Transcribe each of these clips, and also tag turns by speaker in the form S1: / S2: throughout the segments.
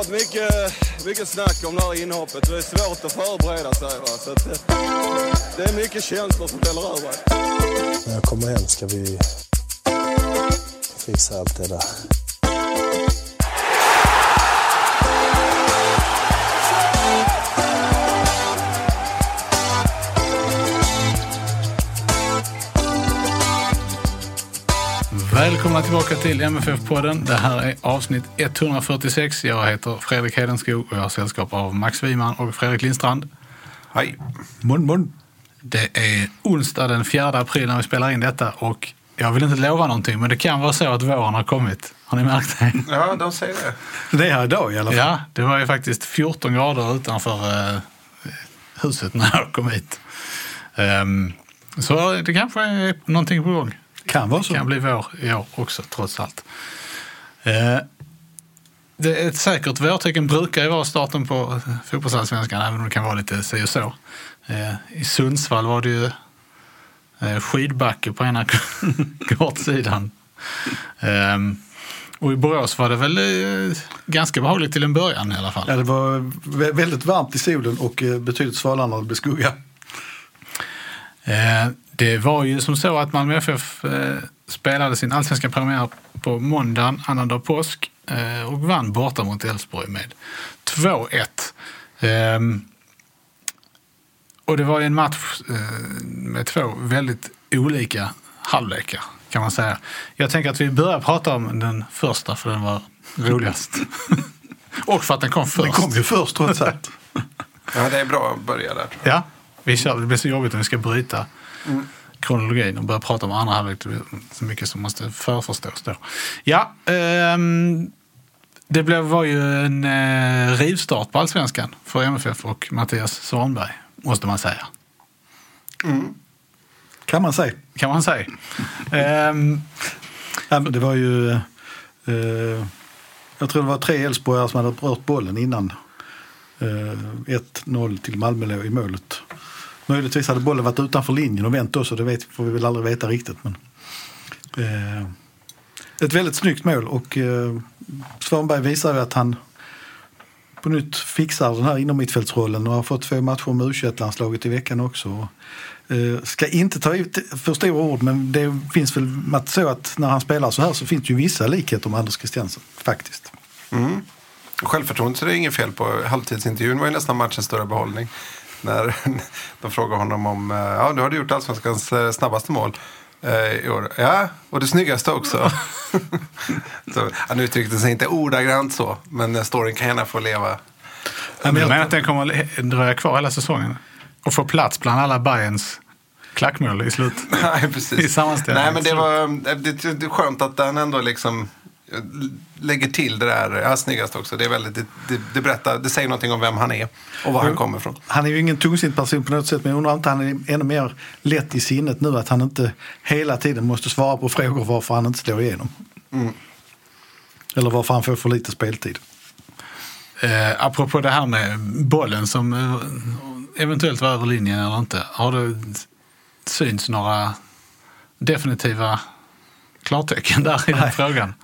S1: Varit mycket, mycket snack om det här inhoppet. Det är svårt att förbereda sig. Va? Så att, eh, det är mycket känslor som spelar över.
S2: När jag kommer hem ska vi fixa allt det där.
S3: Välkomna tillbaka till MFF-podden. Det här är avsnitt 146. Jag heter Fredrik Hedenskog och jag har sällskap av Max Wiman och Fredrik Lindstrand.
S4: Hej.
S2: Mun, mun.
S3: Det är onsdag den 4 april när vi spelar in detta och jag vill inte lova någonting, men det kan vara så att våren har kommit. Har ni märkt det?
S4: Ja, de säger det.
S2: Det är här idag i alla fall.
S3: Ja, det var ju faktiskt 14 grader utanför eh, huset när jag kom hit. Ehm, så det kanske är någonting på gång.
S2: Kan vara
S3: Det
S2: så.
S3: kan bli vår i år också, trots allt. Eh, det är ett säkert vårtecken brukar ju vara starten på fotbollsallsvenskan, även om det kan vara lite si och så. Eh, I Sundsvall var det ju eh, skidbacke på ena kortsidan. Eh, och i Borås var det väl eh, ganska behagligt till en början i alla fall.
S2: Ja, det var vä- väldigt varmt i solen och eh, betydligt svalare när det blev skugga.
S3: Det var ju som så att Malmö FF eh, spelade sin allsvenska premiär på måndagen, annandag påsk, eh, och vann borta mot Elfsborg med 2-1. Ehm, och det var ju en match eh, med två väldigt olika halvlekar, kan man säga. Jag tänker att vi börjar prata om den första, för den var roligast. och för att den kom först.
S2: Den kom ju först trots allt.
S4: Ja, det är bra att börja där.
S3: Ja, vi kör. Det blir så jobbigt om vi ska bryta kronologin och börja prata om andra halvlek. Så mycket som måste förförstås då. Ja, ehm, det blev, var ju en eh, rivstart på allsvenskan för MFF och Mattias Svanberg, måste man säga.
S2: Kan man säga.
S3: Kan man säga. Ehm,
S2: Ja, det var ju... Eh, jag tror det var tre Elfsborgare som hade rört bollen innan. Eh, 1-0 till Malmö i målet. Möjligtvis hade bollen varit utanför linjen och vänt också. Det vet, får vi väl aldrig veta riktigt. Men, eh, ett väldigt snyggt mål och eh, Svanberg visar ju att han på nytt fixar den här innermittfältsrollen och har fått två matcher med u landslaget i veckan också. Eh, ska inte ta ut för stora ord, men det finns väl så att när han spelar så här så finns det ju vissa likheter med Anders Christiansen faktiskt. Mm.
S4: Självförtroende är det inget fel på. Halvtidsintervjun var ju nästan matchens större behållning. När de frågade honom om, eh, ja nu har du gjort allsvenskans eh, snabbaste mål eh, i år. Ja, och det snyggaste också. så, han uttryckte sig inte ordagrant så, men storyn kan gärna få leva.
S3: du menar att den kommer att dröja kvar hela säsongen? Och få plats bland alla Bayerns klackmål i slut?
S4: Nej,
S3: I
S4: precis.
S3: sammanställningen.
S4: Nej, men det var det, det skönt att den ändå liksom eh, lägger till det där, ja, snyggast också. Det, är väldigt, det, det, det, berättar, det säger någonting om vem han är och var han kommer ifrån.
S2: Han är ju ingen tungsint person på något sätt, men jag undrar om inte han är ännu mer lätt i sinnet nu att han inte hela tiden måste svara på frågor varför han inte slår igenom. Eller varför han får för lite speltid.
S3: Eh, apropå det här med bollen som eh, eventuellt var över linjen eller inte. Har det synts några definitiva klartecken där i den frågan?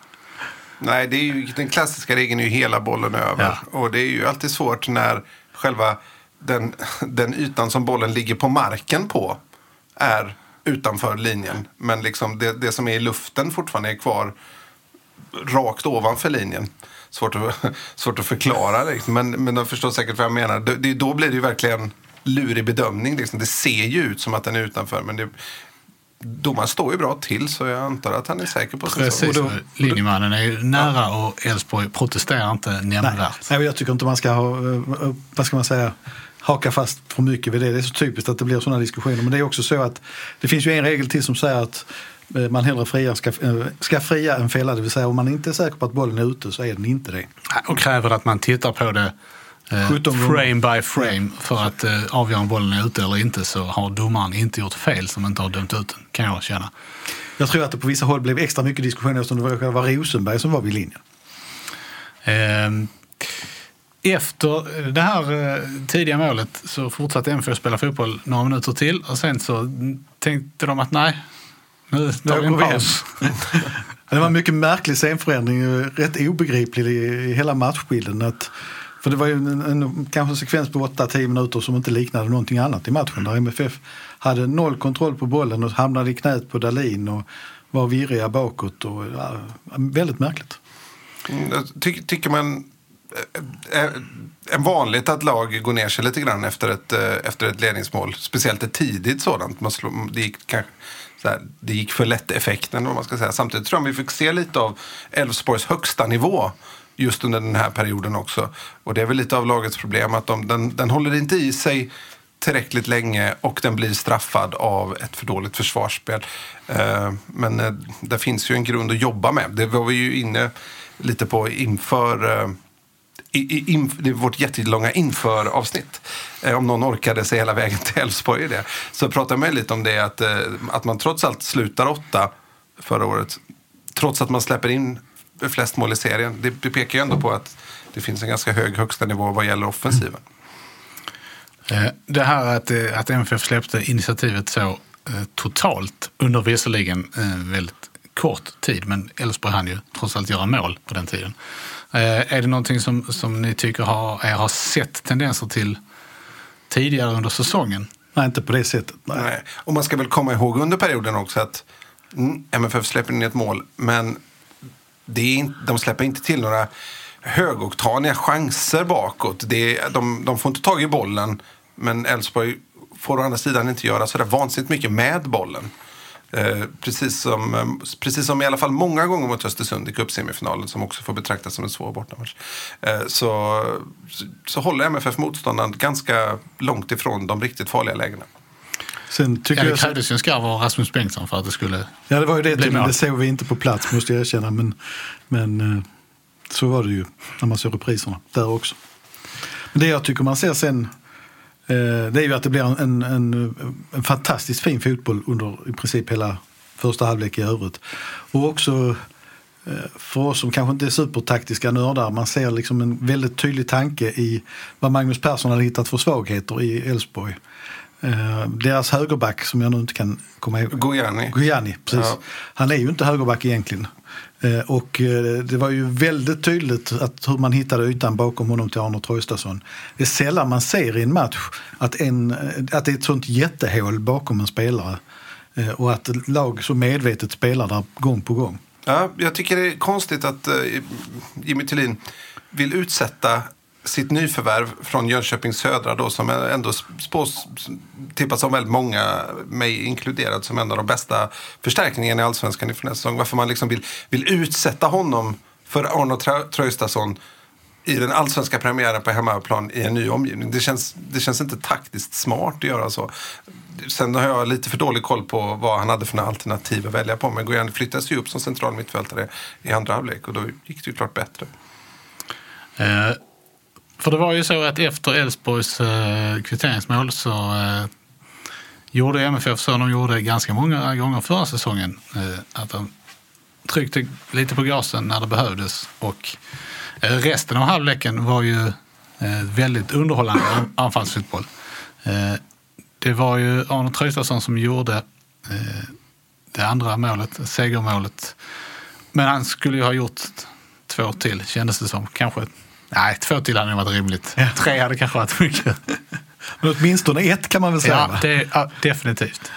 S4: Nej, det är ju, den klassiska regeln är ju hela bollen över.
S3: Ja.
S4: Och det är ju alltid svårt när själva den, den ytan som bollen ligger på marken på är utanför linjen. Men liksom det, det som är i luften fortfarande är kvar rakt ovanför linjen. Svårt att, svårt att förklara, liksom. men, men de förstår säkert vad jag menar. Det, det, då blir det ju verkligen lurig bedömning. Liksom. Det ser ju ut som att den är utanför, men det, domaren står ju bra till så jag antar att han är säker på sin.
S3: Precis, linjemannen är ju nära och Elfsborg protesterar inte
S2: Nej,
S3: nämnvärt.
S2: nej, jag tycker inte man ska ha, eh, vad ska man säga, haka fast för mycket vid det. Det är så typiskt att det blir sådana diskussioner. Men det är också så att det finns ju en regel till som säger att eh, man hellre friar ska, eh, ska fria än fälla. Det vill säga om man inte är säker på att bollen är ute så är den inte det.
S3: Och kräver att man tittar på det
S2: 17 gånger.
S3: Frame by frame för att eh, avgöra om bollen är ute eller inte så har domaren inte gjort fel som inte har dömt ut den, kan jag känna.
S2: Jag tror att det på vissa håll blev extra mycket diskussion eftersom det var själva Rosenberg som var vid linjen.
S3: Ehm, Efter det här eh, tidiga målet så fortsatte MFF spela fotboll några minuter till och sen så tänkte de att nej, nu tar vi en paus.
S2: Det var en mycket märklig scenförändring, eh, rätt obegriplig i, i hela matchbilden. Att, för det var ju en, en kanske en sekvens på 8-10 minuter som inte liknade någonting annat i matchen. Där MFF hade noll kontroll på bollen och hamnade i knät på Dalin och var virriga bakåt. Och, ja, väldigt märkligt.
S4: Mm, Ty, tycker man... är, är vanligt att lag går ner sig lite grann efter ett, eh, efter ett ledningsmål. Speciellt ett tidigt sådant. Man slår, det, gick kanske, så här, det gick för lätt effekten vad man ska säga. Samtidigt tror jag vi fick se lite av Elfsborgs högsta nivå just under den här perioden också. Och det är väl lite av lagets problem att de, den, den håller inte i sig tillräckligt länge och den blir straffad av ett för dåligt försvarsspel. Eh, Men eh, det finns ju en grund att jobba med. Det var vi ju inne lite på inför eh, i, i, in, det är vårt jättelånga inför-avsnitt. Eh, om någon orkade sig hela vägen till Elfsborg i det. Så pratade man lite om det att, eh, att man trots allt slutar åtta förra året. Trots att man släpper in flest mål i serien. Det, det pekar ju ändå på att det finns en ganska hög högsta nivå vad gäller offensiven.
S3: Eh, Det här att, eh, att MFF släppte initiativet så eh, totalt under visserligen väldigt kort tid, men Elfsborg hann ju trots allt göra mål på den tiden. Är det någonting som, som ni tycker har, är, har sett tendenser till tidigare under säsongen?
S2: Nej, inte på det sättet. Nej.
S4: Nej. Och man ska väl komma ihåg under perioden också att mm, MFF släpper in ett mål, men det är in, de släpper inte till några högoktaniga chanser bakåt. Det är, de, de får inte tag i bollen, men Elfsborg får å andra sidan inte göra sådär vansinnigt mycket med bollen. Eh, precis, som, eh, precis som i alla fall många gånger mot Östersund i cupsemifinalen som också får betraktas som en svår bortamatch. Eh, så, så, så håller MFF motståndaren ganska långt ifrån de riktigt farliga lägena.
S2: Sen tycker
S3: Ja, det krävdes ju en skarv av Rasmus Bengtsson för att det skulle...
S2: ja, det var ju det, det såg vi inte på plats måste jag erkänna. Men, men eh, så var det ju när man såg repriserna där också. Men det jag tycker man ser sen eh, det är ju att det blir en, en, en fantastiskt fin fotboll under i princip hela första halvlek i övrigt. Och också eh, för oss som kanske inte är supertaktiska nördar, man ser liksom en väldigt tydlig tanke i vad Magnus Persson hade hittat för svagheter i Elfsborg. Eh, deras högerback som jag nu inte kan komma ihåg.
S4: Gojani.
S2: Gojani, precis.
S4: Ja.
S2: Han är ju inte högerback egentligen. Eh, Och eh, det var ju väldigt tydligt att hur man hittade ytan bakom honom till Arne Traustason. Det är sällan man ser i en match att, en, att det är ett sånt jättehål bakom en spelare. Och att lag så medvetet spelar där gång på gång.
S4: Ja, jag tycker det är konstigt att Jimmy Tillin vill utsätta sitt nyförvärv från Jönköping Södra då, som ändå spås, tippas av väldigt många, mig inkluderad, som en av de bästa förstärkningarna i Allsvenskan inför nästa säsong. Varför man liksom vill, vill utsätta honom för Arno Traustason i den allsvenska premiären på hemmaplan i en ny omgivning. Det känns, det känns inte taktiskt smart att göra så. Sen har jag lite för dålig koll på vad han hade för alternativ att välja på. Men Goyan flyttades ju upp som central mittfältare i andra halvlek och då gick det ju klart bättre.
S3: Eh, för det var ju så att efter Elfsborgs eh, kvitteringsmål så eh, gjorde MFF så de gjorde ganska många gånger förra säsongen. Eh, att de tryckte lite på gasen när det behövdes. Och eh, resten av halvleken var ju eh, väldigt underhållande anfallsfotboll. Eh, det var ju Arne Traustason som gjorde eh, det andra målet, segermålet. Men han skulle ju ha gjort två till, kändes det som. Kanske, nej, två till hade nog varit rimligt. Tre hade kanske varit mycket.
S2: Men åtminstone ett kan man väl säga.
S3: Ja, det, ja, definitivt.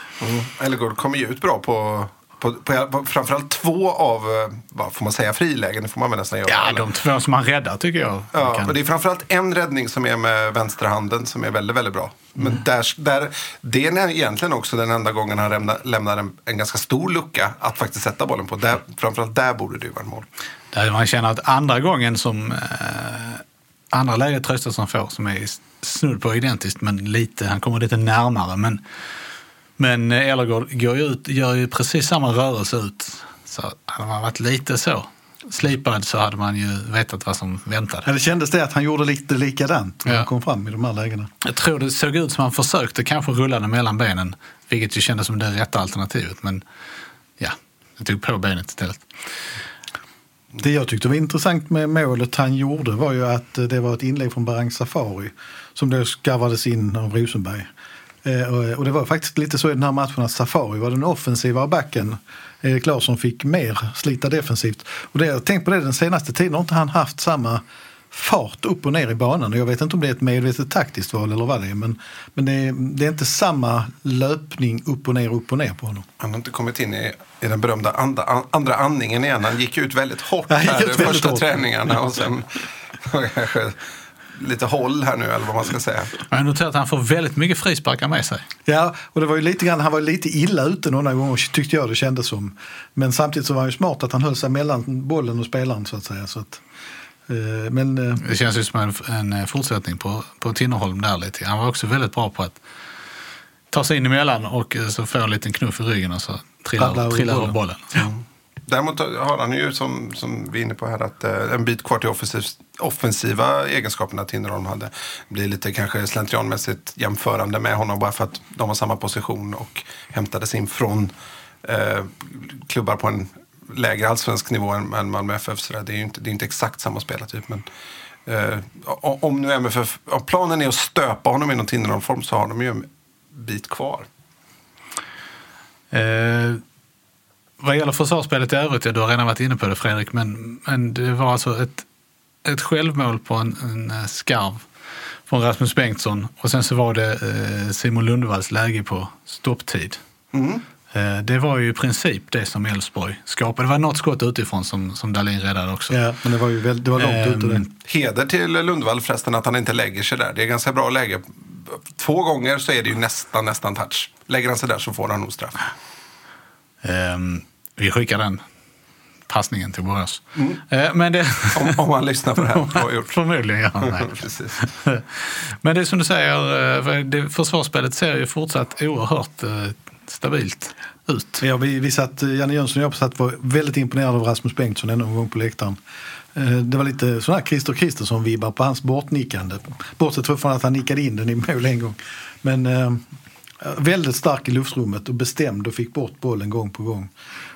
S4: Ellegård kommer ju ut bra på, på, på, på framförallt två av, eh, vad får man säga, frilägen. Det får man väl nästan göra.
S3: Ja,
S4: eller?
S3: de två som han räddar tycker jag.
S4: Ja,
S3: kan-
S4: och det är framförallt en räddning som är med vänsterhanden som är väldigt, väldigt bra. Men där, där, det är egentligen också den enda gången han lämnar, lämnar en, en ganska stor lucka att faktiskt sätta bollen på. Där, framförallt där borde det ju vara mål.
S3: Där man känner att andra gången som eh, andra läget Traustason får som är snudd på identiskt men lite, han kommer lite närmare. Men, men Ellergård går ju ut, gör ju precis samma rörelse ut. Så hade man varit lite så. slipad så hade man ju vetat vad som väntade.
S2: Det kändes det att han gjorde lite likadant när
S3: Ja.
S2: han kom fram i de här lägena.
S3: Jag tror det såg ut som han försökte kanske rulla den mellan benen, vilket ju kändes som det rätta alternativet. Men ja, det tog på benet istället.
S2: Det jag tyckte var intressant med målet han gjorde var ju att eh, det var ett inlägg från Barang Safari som då skarvades in av Rosenberg. Eh, och- det var faktiskt lite så i den här matchen att Safari var den offensiva backen. Eh, Erik Larsson fick mer slita defensivt. Och det, jag tänkt på det den senaste tiden har inte han haft samma fart upp och ner i banan. Jag vet inte om det är ett medvetet taktiskt val eller vad det är. Men, men det, är, det är inte samma löpning upp och ner, upp och ner på honom.
S4: Han har inte kommit in i, i den berömda andra, an, andra andningen igen. Han gick ut väldigt hårt här de första
S2: hårt.
S4: träningarna. Och sen kanske lite håll här nu, eller vad man ska säga.
S3: Men jag noterar att han får väldigt mycket frisparkar med sig.
S2: Ja, och det var ju lite grann, han var lite illa ute några gånger tyckte jag det kändes som. Men samtidigt så var han ju smart att han höll sig mellan bollen och spelaren så att säga. Så att, eh, men eh,
S3: Det känns ju som en, en fortsättning på, på Tinnerholm där lite. Han var också väldigt bra på att ta sig in emellan och eh, så få en liten knuff i ryggen och så Trillar
S2: över
S3: trilla över
S2: bollen.
S3: bollen.
S4: Däremot har han ju, som, som vi är inne på här, att eh, en bit kvar till offensiv, offensiva egenskaperna Tinnerholm hade. Blir lite kanske slentrianmässigt jämförande med honom bara för att de har samma position och hämtades in från eh, klubbar på en lägre allsvensk nivå än, än Malmö FF. Så det är ju inte, det är inte exakt samma spelartyp. Men, eh, om nu MFF, om planen är att stöpa honom i någon Tinnerholm-form så har de ju en bit kvar.
S3: Eh, vad gäller försvarsspelet i övrigt, ja, du har redan varit inne på det Fredrik, men, men det var alltså ett, ett självmål på en, en eh, skarv från Rasmus Bengtsson och sen så var det eh, Simon Lundevalls läge på stopptid.
S4: Mm.
S3: Eh, det var ju i princip det som Elfsborg skapade. Det var något skott utifrån som, som Dahlin räddade också.
S2: ja, men det var ju väldigt, det var långt ute.
S3: Ehm,
S4: Heder till Lundvall förresten att han inte lägger sig där. Det är ganska bra läge. Två gånger så är det ju nästan, nästan touch. Lägger han sig där så får han nog straff.
S3: Ehm, vi skickar den passningen till Borås. Eh, men det...
S4: Om, om han lyssnar på det här. Gjort.
S3: Förmodligen gör han det. Men det är som du säger, eh, det, försvarsspelet ser ju fortsatt oerhört eh, stabilt ut.
S2: Ja, vi, vi satt, Janne Jönsson och jag satt var väldigt imponerade av Rasmus Bengtsson ännu en gång på läktaren. Eh, Det var lite sån här Christer Kristersson-vibbar på hans bortnickande. Bortsett från att han nickade in den i mål en gång. Men eh, väldigt stark i luftrummet och bestämd och fick bort bollen gång på gång.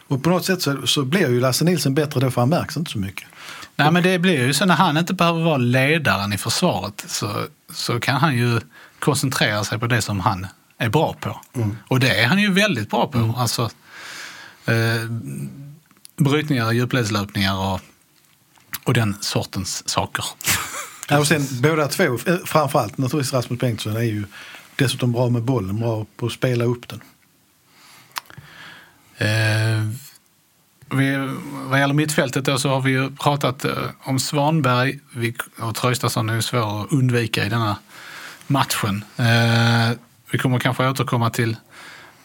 S2: Och på något sätt så, så blir ju Lasse Nilsson bättre då för han märks inte så mycket.
S3: Nej, men det blir ju så när han inte behöver vara ledaren i försvaret så, så kan han ju koncentrera sig på det som han är bra på. Och det är han ju väldigt bra på. Alltså, eh, brytningar, djupledslöpningar och, och den sortens saker.
S2: Ja, och sen båda två, eh, framförallt naturligtvis Rasmus Bengtsson är ju dessutom bra med bollen, bra på att spela upp den.
S3: Eh, vi, vad gäller mittfältet då så har vi ju pratat eh, om Svanberg vi, och Traustason är ju svår att undvika i denna matchen. Eh, vi kommer kanske återkomma till,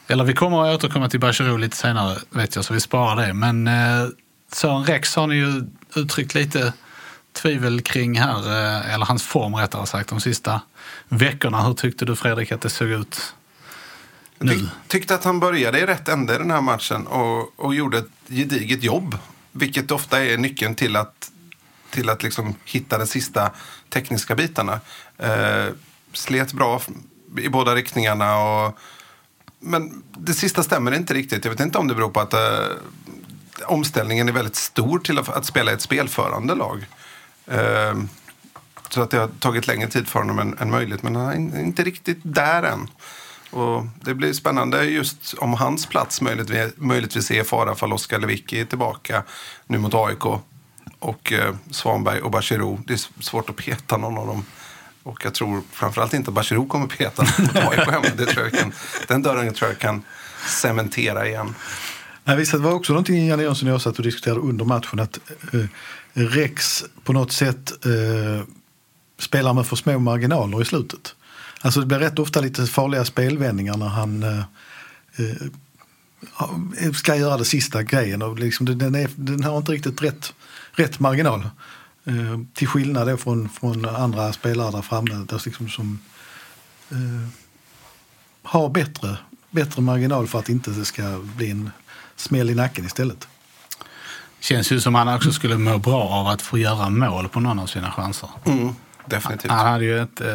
S3: eller vi kommer att återkomma till Bachirou lite senare vet jag så vi sparar det. Men eh, Sören Rex har ni ju uttryckt lite tvivel kring här, eh, eller hans form rättare sagt, de sista veckorna. Hur tyckte du Fredrik att det såg ut
S4: Jag tyck, tyckte att han började i rätt ände i den här matchen och, och gjorde ett gediget jobb. Vilket ofta är nyckeln till att, till att liksom hitta de sista tekniska bitarna. Eh, slet bra i båda riktningarna. Och, men det sista stämmer inte riktigt. Jag vet inte om det beror på att eh, omställningen är väldigt stor till att, att spela i ett spelförande lag. Eh, så att det har tagit längre tid för honom än, än möjligt. Men han är inte riktigt där än. Och det blir spännande just om hans plats möjligtvis, möjligtvis är i fara för Oskar Lewicki är tillbaka nu mot AIK. Och eh, Svanberg och Bachirou. Det är svårt att peta någon av dem. Och jag tror framförallt inte att Bachirou kommer peta mot AIK hemma. Det tror jag kan, den dörren tror jag kan cementera igen.
S2: Nej, visst, det var också någonting Janne Jönsson och jag satt och diskuterade under matchen att eh, Rex på något sätt eh, spelar med för små marginaler i slutet. Alltså det blir rätt ofta lite farliga spelvändningar när han eh, eh ska göra det sista grejen. Och liksom, den, är, den har inte riktigt rätt, rätt marginal. Eh, till skillnad då från, från andra spelare där framme där liksom som eh, har bättre, bättre marginal för att inte det ska bli en smäll i nacken istället.
S3: Känns ju som han också skulle må bra av att få göra mål på någon av sina chanser.
S4: Mm, definitivt.
S3: Han hade ju ett, eh,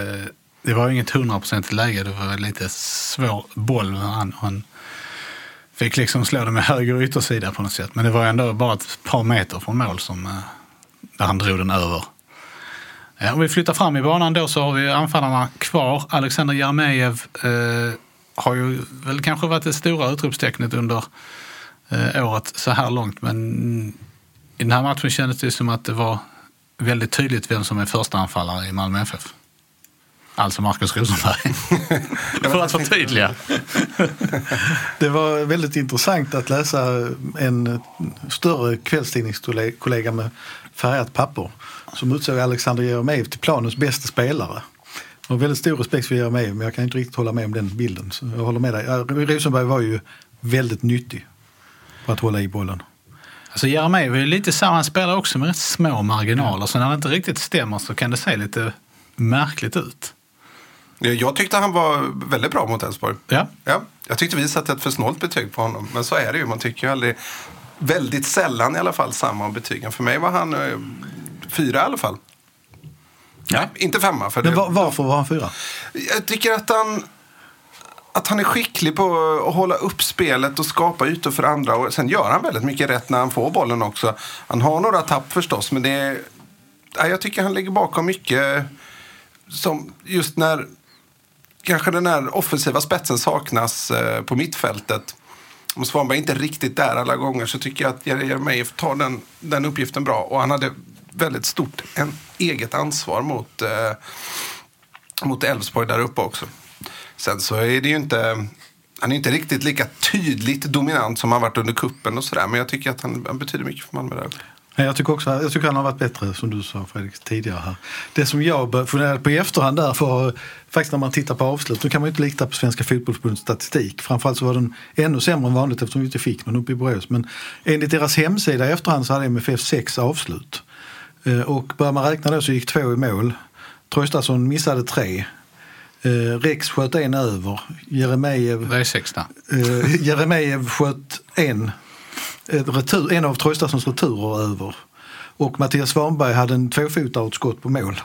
S3: det var ju inget hundraprocentigt läge, det var lite svår boll. men Han, han fick liksom slå det med höger yttersida på något sätt. Men det var ändå bara ett par meter från mål som, eh, där han drog den över. Om vi flyttar fram i banan då så har vi anfallarna kvar. Alexander Jeremejeff eh, har ju väl kanske varit det stora utropstecknet under året så här långt. Men i den här matchen kändes det som att det var väldigt tydligt vem som är första anfallare i Malmö FF. Alltså Marcus Rosenberg. För att förtydliga.
S2: Det var väldigt intressant att läsa en större kvällstidningskollega med färgat papper som utsåg Alexander Jeremejeff till planens bästa spelare. Jag har väldigt stor respekt för Jeremejeff men jag kan inte riktigt hålla med om den bilden. Så jag håller med dig. Rosenberg var ju väldigt nyttig på att hålla i bollen.
S3: Alltså Jeremejeff är lite samma, han spelar också med rätt små marginaler. Så när det inte riktigt stämmer så kan det se lite märkligt ut.
S4: Jag- tyckte han var väldigt bra mot Elfsborg.
S3: Ja.
S4: Ja, jag tyckte vi satte ett för snålt betyg på honom. Men så är det ju. Man tycker ju aldrig, väldigt sällan i alla fall, samma om betygen. För mig var han eh, fyra i alla fall.
S3: Ja.
S4: Inte femma. För
S2: Men
S4: det,
S2: var, varför var han fyra?
S4: Jag tycker att han, att han är skicklig på att hålla upp spelet och skapa ytor för andra. Och sen gör han väldigt mycket rätt när han får bollen också. Han har några tapp förstås, men det är, ja, jag tycker han ligger bakom mycket. Som just när kanske den här offensiva spetsen saknas eh, på mittfältet. Om Svanberg inte är riktigt där alla gånger så tycker jag att Jeremejeff tar den, den uppgiften bra. Och han hade väldigt stort en, eget ansvar mot eh, mot Elfsborg där uppe också. Sen så är det ju inte... Han är inte riktigt lika tydligt dominant som han varit under kuppen och sådär. Men jag tycker att han, han betyder mycket för Malmö där
S2: Jag tycker också jag tycker han har varit bättre, som du sa Fredrik, tidigare här. Det som jag funderade på i efterhand där, för faktiskt när man tittar på avslut, nu kan man ju inte lita på Svenska Fotbollförbundets statistik. Framförallt så var den ännu sämre än vanligt eftersom vi inte fick någon uppe i Borås. Men enligt deras hemsida i efterhand så hade MFF sex avslut. Eh, och börjar man räkna då så gick två i mål. Traustason missade tre. Eh, Rex sköt en över. Jeremejeff
S3: Det är sex där.
S2: Uh, Jeremejeff sköt en, retur, en av Traustasons returer över. Och Mattias Svanberg hade en tvåfotare ett skott på mål.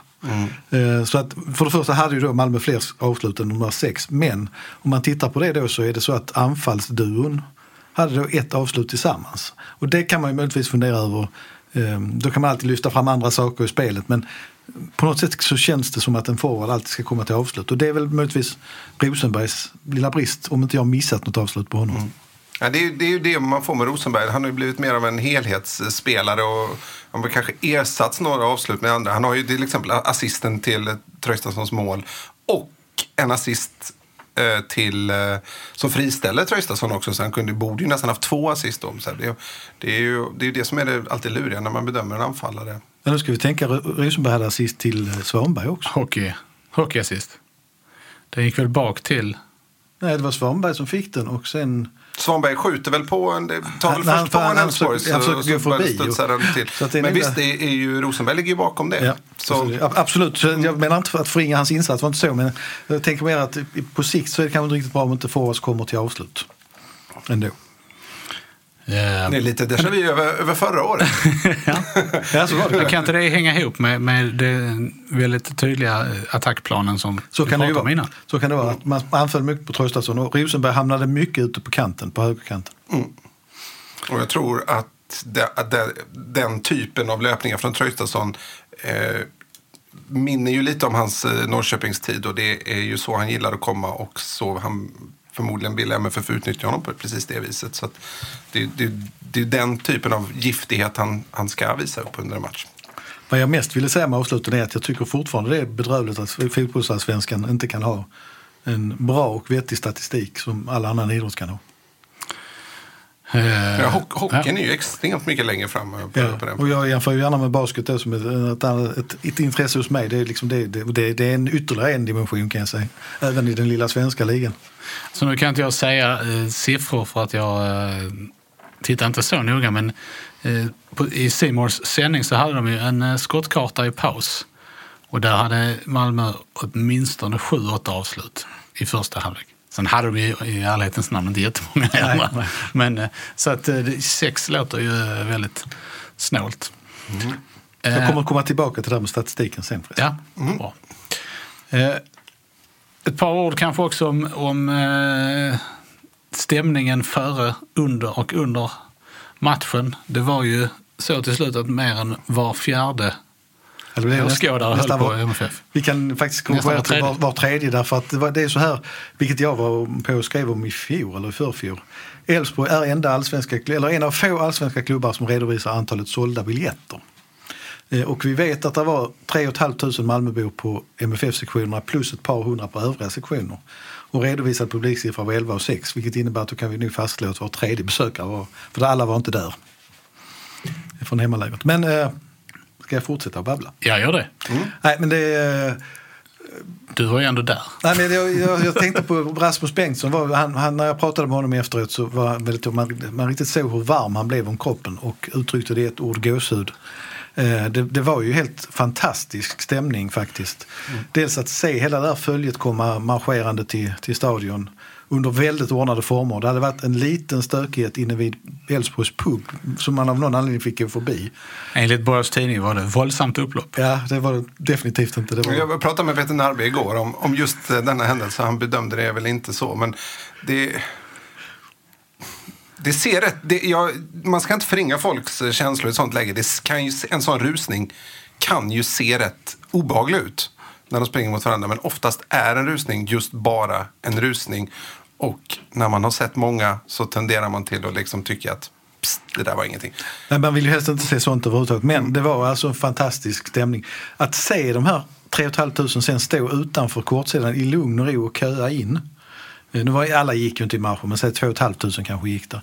S2: Eh, Så att för det första hade ju då Malmö fler avslut än de där sex. Men om man tittar på det då så är det så att anfallsduon hade då ett avslut tillsammans. Och det kan man ju möjligtvis fundera över. Eh, Då kan man alltid lyfta fram andra saker i spelet. Men på något sätt så känns det som att en forward alltid ska komma till avslut. Och det är väl möjligtvis Rosenbergs lilla brist om inte jag missat något avslut på honom. Mm.
S4: Ja, det, är, ju- det är ju det man får med Rosenberg. Han har ju blivit mer av en helhetsspelare och han har kanske ersatts några avslut med andra. Han har ju till exempel assisten till Tröjstanssons mål och en assist eh, till, eh, som friställer Traustason också. Så han kunde, borde ju nästan haft två assist. Så det, det är ju det, är det som är det alltid luriga när man bedömer en anfallare.
S2: Men nu ska vi tänka, Rosenberg hade assist till eh, Svanberg också.
S3: Hockey. Hockeyassist. Den gick väl bak till...
S2: Nej, det var Svanberg som fick den och sen...
S4: Svanberg skjuter väl på en, det tar väl
S2: Han- han-
S4: först på
S2: han-
S4: en
S2: han
S4: Elfsborg så, så bara
S2: förbi och-
S4: den till.
S2: så
S4: Men
S2: nog
S4: visst, det är ju, Rosenberg ligger ju bakom det.
S2: Ja,
S4: så,
S2: så, absolut. Så jag menar inte för att förringa hans insats, det var inte så. Men jag tänker mer att på sikt så är det kanske inte riktigt bra om inte forwards kommer till avslut. Ändå.
S4: Det är
S3: Eh,
S4: lite déjà vu över, över förra året.
S2: Ja, så var det.
S3: kan inte det hänga ihop med, med den väldigt tydliga attackplanen som
S2: Så
S3: vi
S2: kan, det ju
S3: pratade om
S2: vara.
S3: innan?
S2: så kan det vara. Att man anföll mycket på Traustason och Rosenberg hamnade mycket ute på kanten, på högerkanten.
S4: Och jag tror att, det, att det, den typen av löpningar från Traustason eh, minner ju lite om hans eh, Norrköpingstid och det är ju så han gillar att komma och så han förmodligen vill MFF utnyttja honom på precis det viset. Så att det, det, det är den typen av giftighet han, han ska visa upp under en match.
S2: Vad jag mest ville säga med avsluten är att jag tycker fortfarande det är bedrövligt att fotbollsallsvenskan inte kan ha en bra och vettig statistik som alla annan idrott kan ha.
S3: Eh,
S4: Ja, ho- hockeyn är ju extremt mycket längre fram eh, på,
S2: Ja,
S4: på den.
S2: och jag jämför ju gärna med basket då, som ett, ett, ett, ett intresse hos mig. Det är, liksom det, det, det, det är en ytterligare en dimension kan jag säga. Även i den lilla svenska ligan.
S3: Så nu kan inte jag säga eh, siffror för att jag eh, tittar inte så noga. Men eh, på, i Simors sändning så hade de ju en eh, skottkarta i paus. Och där hade Malmö åtminstone sju, åtta avslut i första halvlek. Sen hade de ju i ärlighetens namn inte jättemånga
S2: Nej, nej.
S3: Men, eh, så att eh, sex låter ju eh, väldigt snålt.
S2: Jag
S3: Eh,
S2: kommer att komma tillbaka till det här med statistiken sen. förresten.
S3: Ja, bra. Eh, ett par ord kanske också om, om stämningen före, under och under matchen. Det var ju så till slut att mer än var fjärde
S2: Ja, det
S3: åskådare höll på
S2: var-
S3: MFF.
S2: Vi kan faktiskt konkurrera till var, var tredje därför att det, var, det är så här, vilket jag var på och skrev om i fjol eller i förfjol. Elfsborg är enda allsvenska, eller en av få allsvenska klubbar som redovisar antalet sålda biljetter. Eh, Och vi vet att det var 3 500 Malmöbor på MFF-sektionerna plus ett par hundra på övriga sektioner. Och redovisad publiksiffra var 11 och 6 vilket innebär att då kan vi nu fastslå att var tredje besökare var, för alla var inte där. Från hemmalägret. Men eh, ska jag fortsätta babbla?
S3: Jag gör det.
S2: Nej men det är...
S3: Du var ju ändå där.
S2: Nej, men jag, jag, jag tänkte på Rasmus Bengtsson. Var, han, han, när jag pratade med honom efteråt så var han väldigt, man, man riktigt såg hur varm han blev om kroppen och uttryckte det i ett ord gåshud. Eh, det, det var ju helt fantastisk stämning faktiskt. Dels att se hela det här följet komma marscherande till, till stadion under väldigt ordnade former. Det hade varit en liten stökighet inne vid Elfsborgs pub som man av någon anledning fick gå förbi.
S3: Enligt Borgs tidning var det våldsamt upplopp.
S2: Ja, det var det definitivt inte. Det var...
S4: Jag pratade med Peter Narbe igår om, om just denna händelse. Han bedömde det väl inte så. Men det, det ser rätt... Det, jag, man ska inte förringa folks känslor i ett sånt läge. Det kan ju, en sån rusning kan ju se rätt obehaglig ut när de springer mot varandra. Men oftast är en rusning just bara en rusning. Och när man har sett många så tenderar man till att liksom tycka att Psst, det där var ingenting.
S2: Nej, man vill ju helst inte se sånt överhuvudtaget. Men det var alltså en fantastisk stämning. Att se de här 3 500 sen stå utanför kortsidan i lugn och ro och köa in. Eh, nu var, alla gick ju inte i marschen, men säg 2 500 kanske gick där.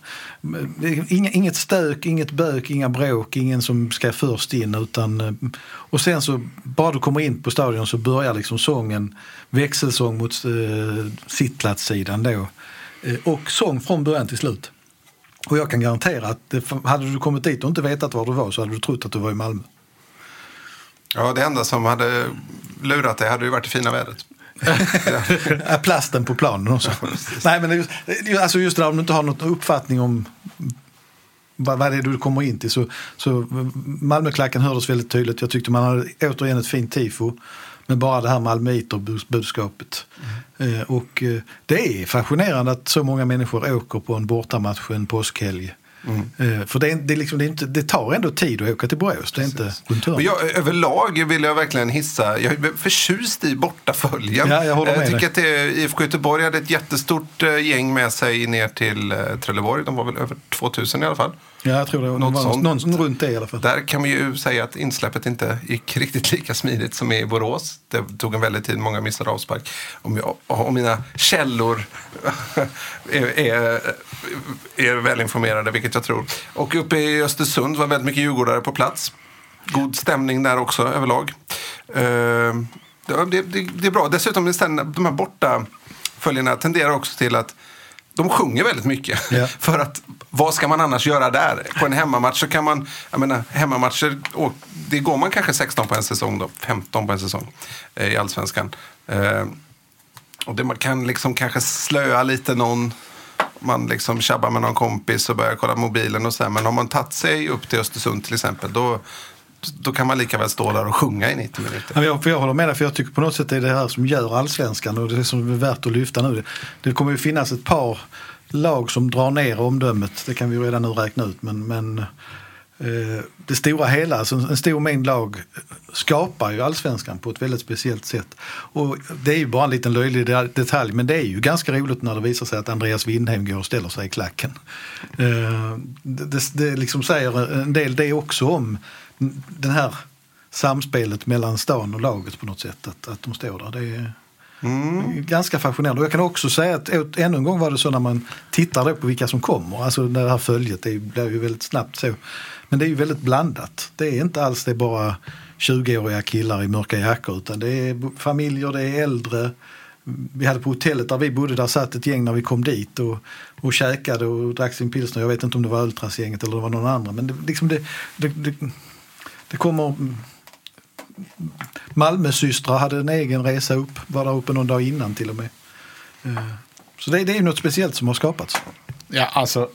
S2: Inga, inget stök, inget bök, inga bråk, ingen som ska först in. Utan, eh, och sen så, bara du kommer in på stadion så börjar liksom sången, växelsång mot eh, sittplatssidan då. Eh, och sång från början till slut. Och jag kan garantera att det, hade du kommit dit och inte vetat var du var så hade du trott att du var i Malmö.
S4: Ja, det enda som hade lurat dig hade ju varit det fina vädret.
S2: Plasten på planen också. Nej, men just- alltså just det där om du inte har någon uppfattning om vad, vad det är du kommer in till. Så, så Malmöklacken hördes väldigt tydligt. Jag tyckte man hade återigen ett fint tifo. Men bara det här Malmöiter-budskapet. Eh, och eh, det är fascinerande att så många människor åker på en bortamatch en påskhelg. Eh, för det, är, det, är liksom, det, är inte, det tar ändå tid att åka till Borås. Det är inte
S4: Och jag, överlag vill jag verkligen hissa, jag är förtjust i bortaföljen.
S2: Ja, jag med
S4: jag tycker att det, IFK Göteborg hade ett jättestort eh, gäng med sig ner till eh, Trelleborg. De var väl över 2000 i alla fall.
S2: Ja, jag tror det
S4: Något
S2: någon,
S4: sånt.
S2: någon runt det i alla fall.
S4: Där kan vi ju säga att insläppet inte gick riktigt lika smidigt som i Borås. Det tog en väldigt tid, många missade avspark. Om, jag, om mina källor är, är, är välinformerade, vilket jag tror. Och uppe i Östersund var väldigt mycket djurgårdare på plats. God stämning där också överlag. Eh, ja, det, det, det är bra. Dessutom de här borta följarna tenderar också till att de sjunger väldigt mycket.
S2: Ja.
S4: För att vad ska man annars göra där? På en hemmamatch så kan man, jag menar hemmamatcher, och det går man kanske 16 på en säsong då, 15 på en säsong eh, i allsvenskan. Eh, och det, man kan liksom kanske slöa lite någon, man liksom tjabbar med någon kompis och börjar kolla mobilen och så här. Men om man tagit sig upp till Östersund till exempel, då, då kan man lika väl stå där och sjunga i 90 minuter.
S2: Ja, Jag, för jag håller med dig, för jag tycker på något sätt det är det här som gör allsvenskan och det som är värt att lyfta nu. Det, det kommer ju finnas ett par lag som drar ner omdömet, det kan vi ju redan nu räkna ut. Men, men eh, det stora hela, alltså en stor mängd lag skapar ju allsvenskan på ett väldigt speciellt sätt. Och det är ju bara en liten löjlig detalj, men det är ju ganska roligt när det visar sig att Andreas Windheim går och ställer sig i klacken. Eh, det, det, det liksom säger en del det också om den här samspelet mellan stan och laget på något sätt. Att, att de står där. Det är ganska fascinerande. Och jag kan också säga att ännu en gång var det så när man tittar på vilka som kommer. Alltså det här följet det blir ju väldigt snabbt så. Men det är ju väldigt blandat. Det är inte alls det bara 20-åriga killar i mörka jackor utan det är familjer, det är äldre. Vi hade på hotellet där vi bodde, där satt ett gäng när vi kom dit och, och käkade och drack sin pilsner. Jag vet inte om det var Ultrasgänget eller det var någon annan. Men det, liksom det, det, det, det kommer Malmösystrar hade en egen resa upp, var där uppe någon dag innan till och med. Eh, Så det, det är ju något speciellt som har skapats.
S3: Ja, alltså.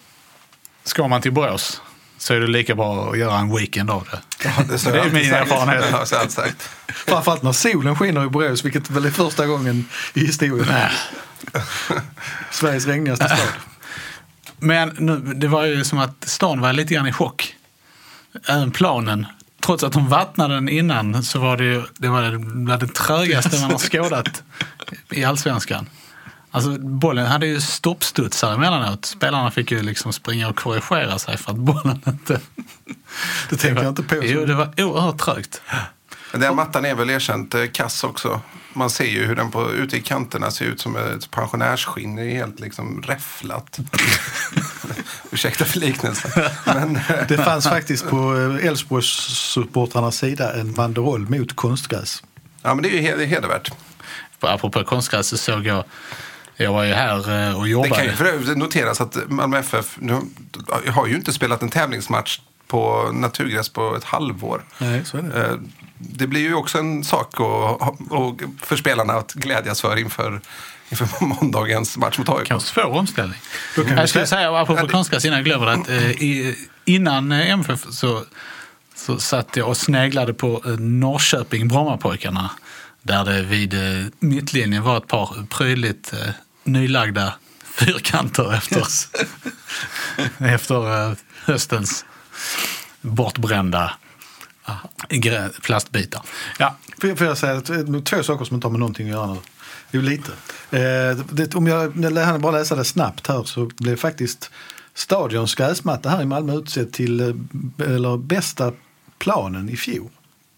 S3: Ska man till Borås så är det lika bra att göra en weekend av det.
S4: Ja, det,
S3: Det är min erfarenhet.
S2: Framförallt när solen skiner i Borås, vilket väl är första gången i historien. Sveriges regnigaste stad.
S3: Men nu, det var ju som att stan var lite grann i chock. Även planen. Trots att de vattnade den innan så var det ju det, var det, bland det trögaste man har skådat i allsvenskan. Alltså bollen hade ju stoppstudsar emellanåt. Spelarna fick ju liksom springa och korrigera sig för att bollen inte...
S2: Det tänker jag inte på.
S3: Jo, det var oerhört trögt.
S4: Men Den mattan är väl erkänt eh, kass också. Man ser ju hur den på, ute i kanterna ser ut som ett pensionärsskinn. Det är helt liksom räfflat. Ursäkta för liknelsen. Men, eh,
S2: Det fanns faktiskt på eh, Elfsborgssupportrarnas sida en banderoll mot konstgräs.
S4: ja, men det är ju hed- hedervärt.
S3: Apropå konstgräs så såg jag... Jag var ju här och
S4: Det
S3: jobbade.
S4: kan ju för noteras att Malmö FF nu, har ju inte spelat en tävlingsmatch på naturgräs på ett halvår.
S2: Nej, så är det.
S4: Eh, Det blir ju också en sak att, och för spelarna att glädjas för inför, inför måndagens match mot AIK.
S3: Kanske svår omställning.
S2: Då kan
S3: Jag skulle
S2: säga-
S3: apropå konstgräs innan jag glömmer det, att eh, innan eh, MFF så, så satt jag och sneglade på eh, Norrköping-Brommapojkarna. Där det vid eh, mittlinjen var ett par prydligt eh, nylagda fyrkanter efter, efter eh, höstens bortbrända ah, grä- plastbitar. Ja,
S2: Får jag, får jag säga att, två saker som inte har med någonting att göra nu? Jo, lite. Eh, det, om jag, jag hann bara läsa det snabbt här så blev faktiskt Stadions gräsmatta här i Malmö utsedd till eh, eller bästa planen i fjol.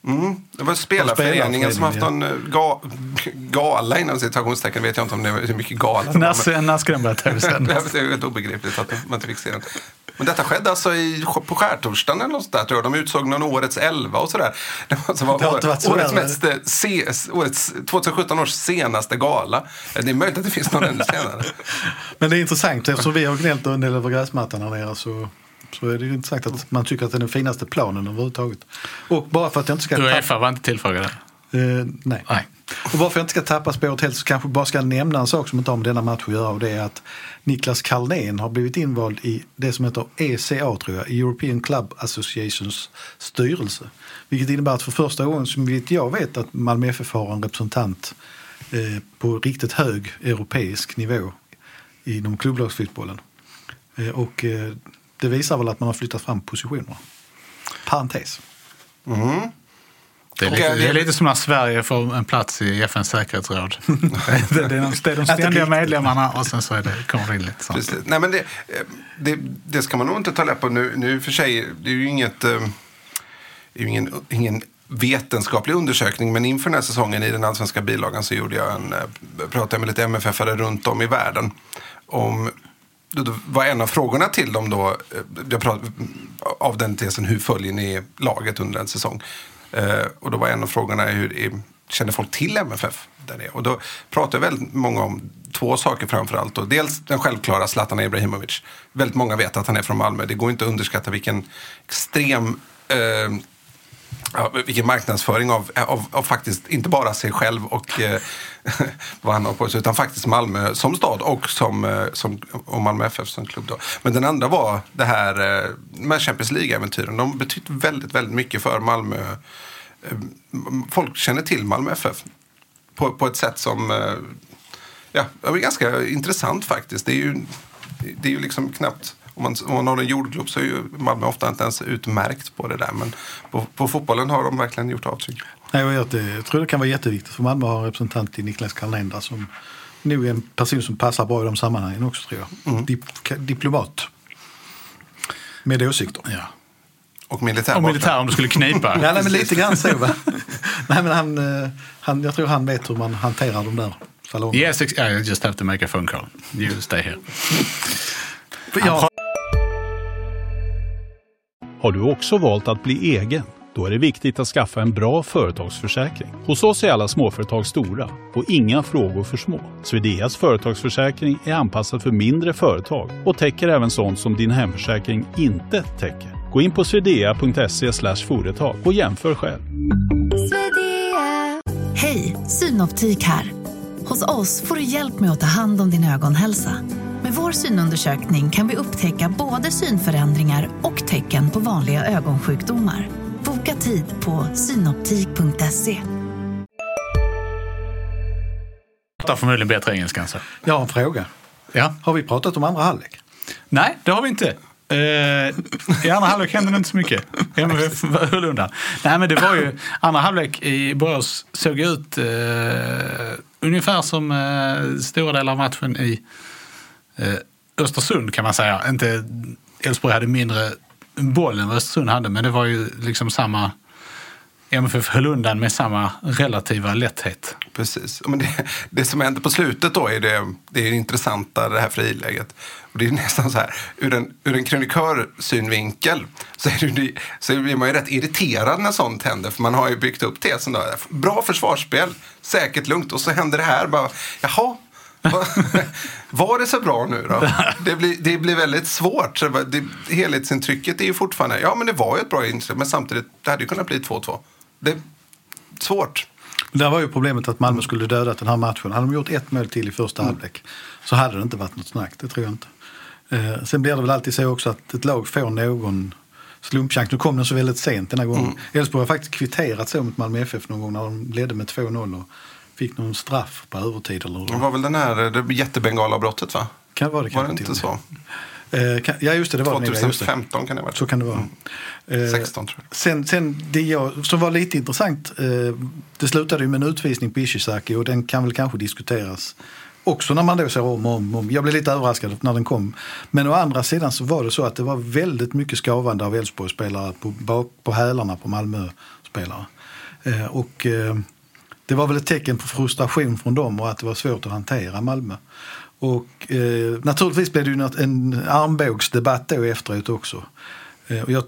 S4: Mm. Det var spelarföreningen som haft någon eh, ga, gala inom citationstecken. vet jag inte om det är hur mycket gala det var,
S3: när, börja tv-sändas?
S4: Det är helt obegripligt att man inte fick se den. Men detta skedde alltså i, på skärtorsdagen eller något sånt där, tror jag. De utsåg någon årets elva och sådär. Det var, alltså, var
S2: Det har inte varit så
S4: årets, mest, eh, se, årets 2017 års senaste gala. Det är möjligt att det finns någon ännu senare.
S2: Men det är intressant eftersom vi har gnällt en del över gräsmattan här nere så, så är det ju intressant att man tycker att det är den finaste planen överhuvudtaget. Och bara för att jag inte ska tappa,
S3: Uefa var inte tillfrågade.
S2: eh, nej.
S3: Nej.
S2: Och bara för att jag inte ska tappa spåret helt så kanske bara ska nämna en sak som inte har med denna match att göra och det är att Niklas Carlén har blivit invald i det som heter ECA tror jag, European Club Associations styrelse. Vilket innebär att för första gången som vet jag vet att Malmö FF har en representant eh, på riktigt hög europeisk nivå inom klubblagsfotbollen. Eh, och eh, det visar väl att man har flyttat fram positionerna. Parentes.
S3: Det är, lite, det är lite som när Sverige får en plats i FNs säkerhetsråd. det, är de, det är de ständiga medlemmarna och sen så är det, kommer det in lite sånt.
S4: Precis. Nej, men det, det, det ska man nog inte ta lätt på nu. Nu för sig, det är ju inget, eh, det är ingen, ingen vetenskaplig undersökning, men inför den här säsongen i den allsvenska bilagan så gjorde jag en, eh, pratade jag med lite MFF-are runt om i världen. Om, då var en av frågorna till dem då, eh, jag pratade, av den tesen, hur följer ni laget under en säsong? Eh, och då var en av frågorna, hur är, känner folk till MFF? Där det är? Och då pratade väldigt många om två saker framför allt. Och dels den självklara Zlatan Ibrahimovic. Väldigt många vet att han är från Malmö. Det går inte att underskatta vilken extrem eh, Ja, vilken marknadsföring av, av, av faktiskt inte bara sig själv och eh, vad han har på sig utan faktiskt Malmö som stad och, som, eh, som, och Malmö FF som klubb. Då. Men den andra var det här eh, med Champions League-äventyren. De har betytt väldigt, väldigt mycket för Malmö. Eh, folk känner till Malmö FF på, på ett sätt som ja, är ganska intressant faktiskt. Det är ju, det är ju liksom knappt om man, om man har en jordglob så är ju Malmö ofta inte ens utmärkt på det där. Men på, på fotbollen har de verkligen gjort avtryck.
S2: Nej, jag, jag tror det kan vara jätteviktigt för Malmö har en representant i Niklas där som nog är en person som passar bra i de sammanhangen också tror jag. Dip, ka- diplomat. Med åsikter.
S3: Ja.
S4: Och militär
S3: Och militär om du skulle knipa.
S2: Ja, nej, men lite grann så va. nej, men han, eh, han, jag tror han vet hur man hanterar de där salongerna.
S3: Yes, I just have to make a phone call. You stay here.
S2: Jag,
S5: Har du också valt att bli egen? Då är det viktigt att skaffa en bra företagsförsäkring. Hos oss är alla småföretag stora och inga frågor för små. Swedeas företagsförsäkring är anpassad för mindre företag och täcker även sånt som din hemförsäkring inte täcker. Gå in på swedea.se företag och jämför själv.
S6: Hej, Synoptik här. Hos oss får du hjälp med att ta hand om din ögonhälsa. Med vår synundersökning kan vi upptäcka både synförändringar och tecken på vanliga ögonsjukdomar. Boka tid på synoptik.se.
S3: Pratar förmodligen bättre engelska än så.
S2: Jag har en fråga.
S3: Ja.
S2: Har vi pratat om andra halvlek?
S3: Nej, det har vi inte. Eh, I andra halvlek hände det inte så mycket. MFF höll undan. Nej, men det var ju... Andra halvlek i Borås såg ut eh, ungefär som eh, stora delar av matchen i eh, Östersund kan man säga. Inte Elfsborg hade mindre boll än vad Östersund hade, men det var ju liksom samma... MFF höll undan med samma relativa lätthet.
S4: Precis. Men det, det som hände på slutet då är det, det är intressanta, det här friläget. Och det är nästan så här, ur en, ur en krönikörsynvinkel så, är det, så blir man ju rätt irriterad när sånt händer. För man har ju byggt upp tesen då. Bra försvarsspel, säkert lugnt. Och så händer det här. Bara, Jaha, var det så bra nu då? Det blir, det blir väldigt svårt. Det, helhetsintrycket är ju fortfarande, ja men det var ju ett bra intryck. Men samtidigt, det hade ju kunnat bli 2-2. Det är svårt.
S2: Där var ju problemet att Malmö skulle dödat den här matchen. Hade de gjort ett mål till i första
S4: Mm.
S2: halvlek så hade det inte varit något snack. Det tror jag inte. Eh, sen blir det väl alltid så också att ett lag får någon slumpchans. Nu kom den så väldigt sent den här gången.
S4: Mm.
S2: Elfsborg har faktiskt kvitterat så mot Malmö FF någon gång när de ledde med 2-0 och fick någon straff på övertid. Eller
S4: Det var väl den här det jättebengalavbrottet va?
S2: kan vara det
S4: Var det
S2: kanske
S4: inte så?
S2: Eh, ja just det, det var det. nog, ja, just det.
S4: 2015 kan det varit.
S2: Så kan det vara. Eh,
S4: 16 tror jag.
S2: Sen, sen det jag, som var lite intressant, eh, det slutade ju med en utvisning på Ishizaki och den kan väl kanske diskuteras också när man då ser om och om, om. Jag blev lite överraskad när den kom. Men å andra sidan så var det så att det var väldigt mycket skavande av Elfsborgsspelare på, bak, på hälarna på Malmö-spelare. Eh, och eh, det var väl ett tecken på frustration från dem och att det var svårt att hantera Malmö. Och eh, naturligtvis blev det ju en armbågsdebatt då efteråt också. Eh, och jag,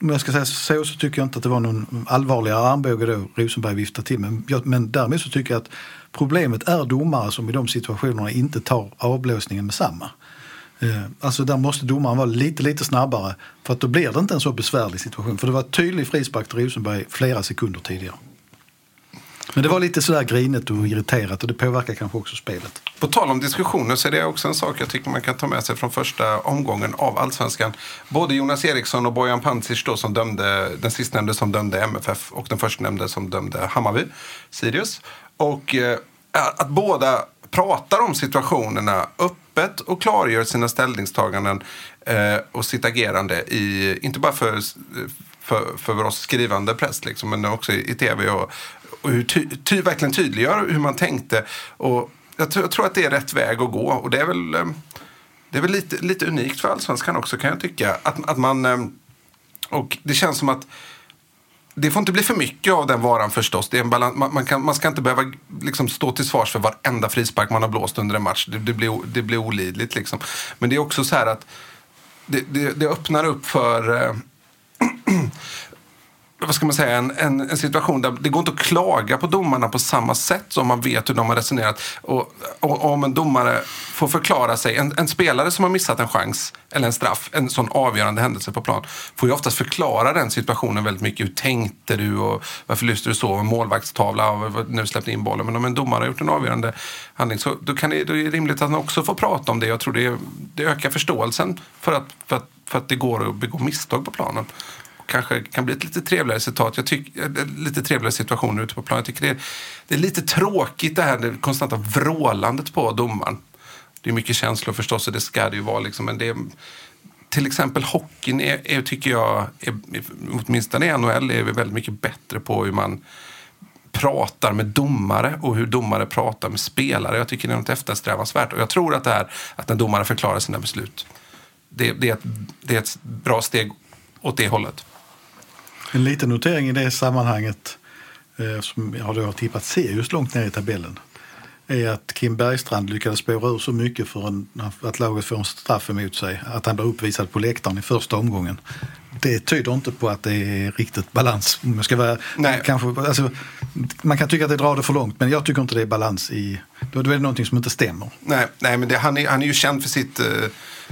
S2: om jag ska säga så så tycker jag inte att det var någon allvarligare armbåge då Rosenberg viftade till. Men, jag, men därmed så tycker jag att problemet är domare som i de situationerna inte tar avblåsningen med samma. Eh, alltså där måste domaren vara lite, lite snabbare för att då blir det inte en så besvärlig situation. För det var tydlig frispark till Rosenberg flera sekunder tidigare. Men det var lite sådär grinigt och irriterat och det påverkar kanske också spelet.
S4: På tal om diskussioner så är det också en sak jag tycker man kan ta med sig från första omgången av Allsvenskan. Både Jonas Eriksson och Bojan Pancic då som dömde, den sistnämnde som dömde MFF och den förstnämnde som dömde Hammarby, Sirius. Och eh, att båda pratar om situationerna öppet och klargör sina ställningstaganden eh, och sitt agerande i, inte bara för, för, för oss skrivande press liksom, men också i, i tv och, och hur ty, ty, verkligen tydliggör hur man tänkte. Och jag, tror- jag tror att det är rätt väg att gå och det är väl, eh, det är väl lite, lite unikt för allsvenskan också kan jag tycka. Att, att man, eh, och det känns som att det får inte bli för mycket av den varan förstås. Det är en balans, man, man, kan, man ska inte behöva liksom stå till svars för varenda frispark man har blåst under en match. Det, det, blir, det blir olidligt liksom. Men det är också så här att det, det, det öppnar upp för eh, vad ska man säga, en, en, en situation där det går inte att klaga på domarna på samma sätt som man vet hur de har resonerat. Och, och, och om en domare får förklara sig, en, en spelare som har missat en chans eller en straff, en sån avgörande händelse på plan, får ju oftast förklara den situationen väldigt mycket. Hur tänkte du och varför lyste du så? Målvaktstavla och när du släppte in bollen. Men om en domare har gjort en avgörande handling så då, kan det, då är det rimligt att han också får prata om det. Jag tror det, det ökar förståelsen för att, för, att, för att det går att begå misstag på planen kanske kan bli ett lite trevligare citat. Jag tycker, eh, lite trevligare situationer ute på plan. Jag tycker det är, det är lite tråkigt det här det konstanta vrålandet på domaren. Det är mycket känslor förstås och det ska det ju vara. Liksom, men det är, till exempel hockeyn är, är, tycker jag, är, åtminstone i NHL, är vi väldigt mycket bättre på hur man pratar med domare och hur domare pratar med spelare. Jag tycker det är något eftersträvansvärt. Och jag tror att det här att en domare förklarar sina beslut, det, det, är, ett, det är ett bra steg åt det hållet.
S2: En liten notering i det sammanhanget eh, som jag då har tippat Sirius långt ner i tabellen är att Kim Bergstrand lyckades spåra ur så mycket för en, att laget får en straff emot sig att han blir uppvisad på läktaren i första omgången. Det tyder inte på att det är riktigt balans. Jag ska vara,
S4: Nej.
S2: kanske, alltså, man kan tycka att det drar det för långt men jag tycker inte det är balans i... Då är det någonting som inte stämmer.
S4: Nej, nej men det, han, är, han är ju känd för sitt eh,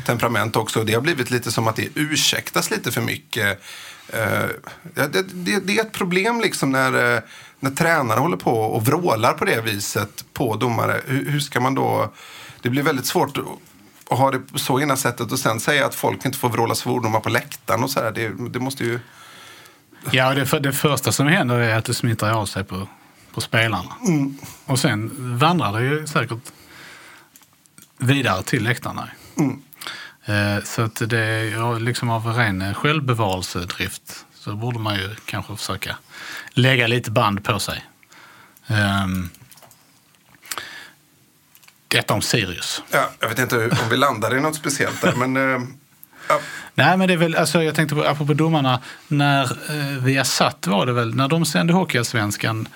S4: temperament också. Det har blivit lite som att det ursäktas lite för mycket det, det, det är ett problem liksom när, eh, när tränare håller på och vrålar på det viset på domare. Hur, hur ska man då... Det blir väldigt svårt att- ha det så ena sättet och sen säga att folk inte får vråla svordomar på läktaren och så här. Det, det måste ju...
S3: Ja, det, för, det första som händer är att det smittar av sig på, på spelarna. Och sen vandrar det ju säkert vidare till läktarna. Eh, så att det är liksom av ren självbevarelsedrift så borde man ju kanske försöka lägga lite band på sig. Ehm, detta om Sirius.
S4: Ja, jag vet inte om vi landar i något speciellt där, men... eh, Ja,
S3: Nej, men det är väl, alltså jag tänkte på, apropå domarna, när eh, vi satt var det väl, när de sände Hockeyallsvenskan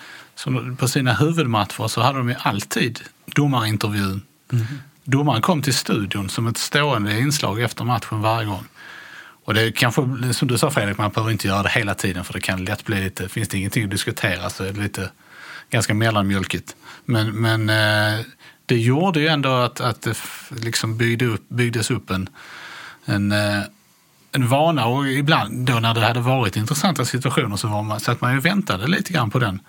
S3: på sina huvudmatcher så hade de ju alltid domarintervjun. Domaren kom till studion som ett stående inslag efter matchen varje gång. Och det är kanske, som du sa Fredrik, man behöver inte göra det hela tiden för det kan lätt bli lite, finns det ingenting att diskutera så är det lite ganska mellanmjölkigt. Men, men eh, det gjorde ju ändå att, att det liksom byggde upp, byggdes upp en, en, eh, en vana och ibland då när det hade varit intressanta situationer så var man, så att man ju väntade lite grann på den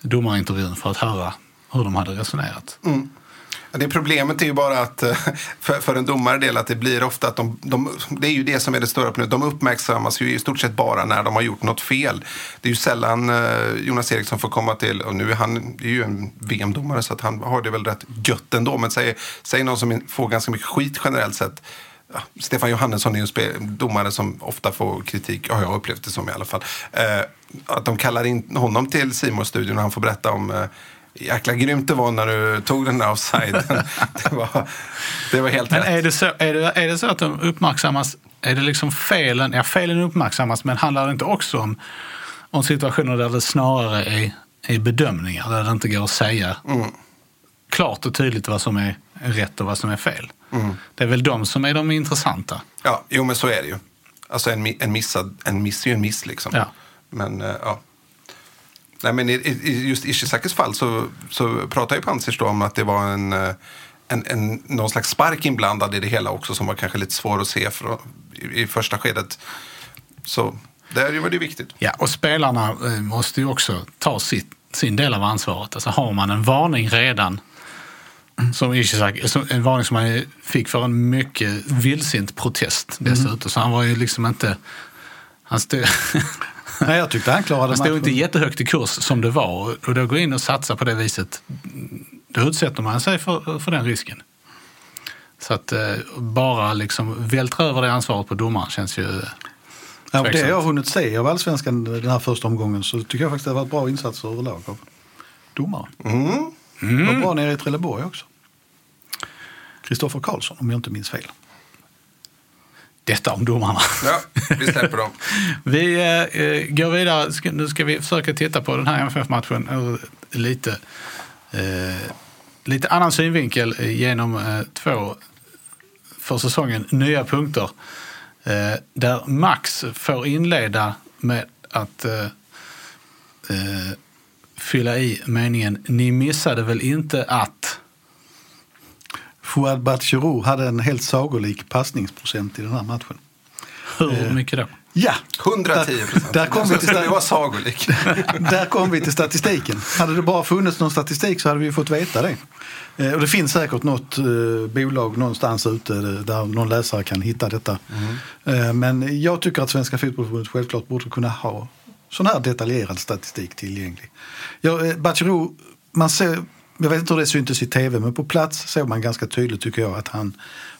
S3: domarintervjun för att höra hur de hade resonerat.
S4: Mm. Det problemet är ju bara att eh, för, för en domare del att det blir ofta att de, de, det är ju det som är det stora problemet. De uppmärksammas ju i stort sett bara när de har gjort något fel. Det är ju sällan eh, Jonas Eriksson får komma till, och nu är han är ju en VM-domare så att han har det väl rätt gött ändå. Men säg, säg någon som får ganska mycket skit generellt sett. Ja, Stefan Johannesson är ju en domare som ofta får kritik, ja, jag har upplevt det som i alla fall. Eh, att de kallar in honom till simon studion och han får berätta om eh, Jäkla grymt det var när du tog den där offsiden. det, var, det var helt
S3: Men
S4: rätt.
S3: är det, så, är, det, är det så att de uppmärksammas, är det liksom felen, ja felen uppmärksammas men handlar det inte också om, om situationer där det snarare är, är bedömningar, där det inte går att säga klart och tydligt vad som är rätt och vad som är fel. Det är väl de som är de intressanta.
S4: Ja, jo men så är det ju. Alltså en, en, missad, en miss är ju en miss liksom.
S3: Ja.
S4: Men eh, ja. Nej, men i, i i just Ishizakis fall så, så pratar ju Panzers då om att det var en, eh, en, en, någon slags spark inblandad i det hela också som var kanske lite svår att se för, i, i första skedet. Så där var det viktigt.
S3: Ja, och spelarna eh, måste ju också ta sitt, sin del av ansvaret. Alltså har man en varning redan, som Ishizaki, som- en varning som han fick för en mycket vildsint protest dessutom, så han var ju liksom inte... Han stod,
S2: Nej, jag tyckte han klarade
S3: han stod
S2: matchen.
S3: inte jättehögt i kurs som det var. Och då gå in och satsa på det viset, då utsätter man sig för, för den risken. Så att eh, bara liksom vältra över det ansvaret på domaren känns ju...
S2: Ja, och det jag har hunnit se av allsvenskan den här första omgången så tycker jag faktiskt det har varit bra insatser överlag av domare.
S4: Mm.
S2: Det var bra nere i Trelleborg också. Kristoffer Karlsson om jag inte minns fel.
S3: Detta om domarna.
S4: Ja, vi släpper dem.
S3: Vi eh, eh, går vidare. Nu ska vi försöka titta på den här MFF-matchen ur lite, eh, lite annan synvinkel genom eh, två för säsongen nya punkter. Eh, där Max får inleda med att eh, fylla i meningen Ni missade väl inte att...
S2: Fouad Batshirou hade en helt sagolik passningsprocent i den här matchen.
S3: Hur mycket då?
S2: Ja,
S4: 110 procent.
S2: Där kom vi till
S4: det var sagolik.
S2: Där kom vi till statistiken. Hade det bara funnits någon statistik så hade vi fått veta det. Eh, Och det finns säkert något eh, bolag någonstans ute där någon läsare kan hitta detta. Eh, men jag tycker att Svenska Fotbollförbundet självklart borde kunna ha sån här detaljerad statistik tillgänglig. Ja, eh, Bachirou, man ser, jag vet inte hur det syntes i tv, men på plats såg man ganska tydligt tycker jag att han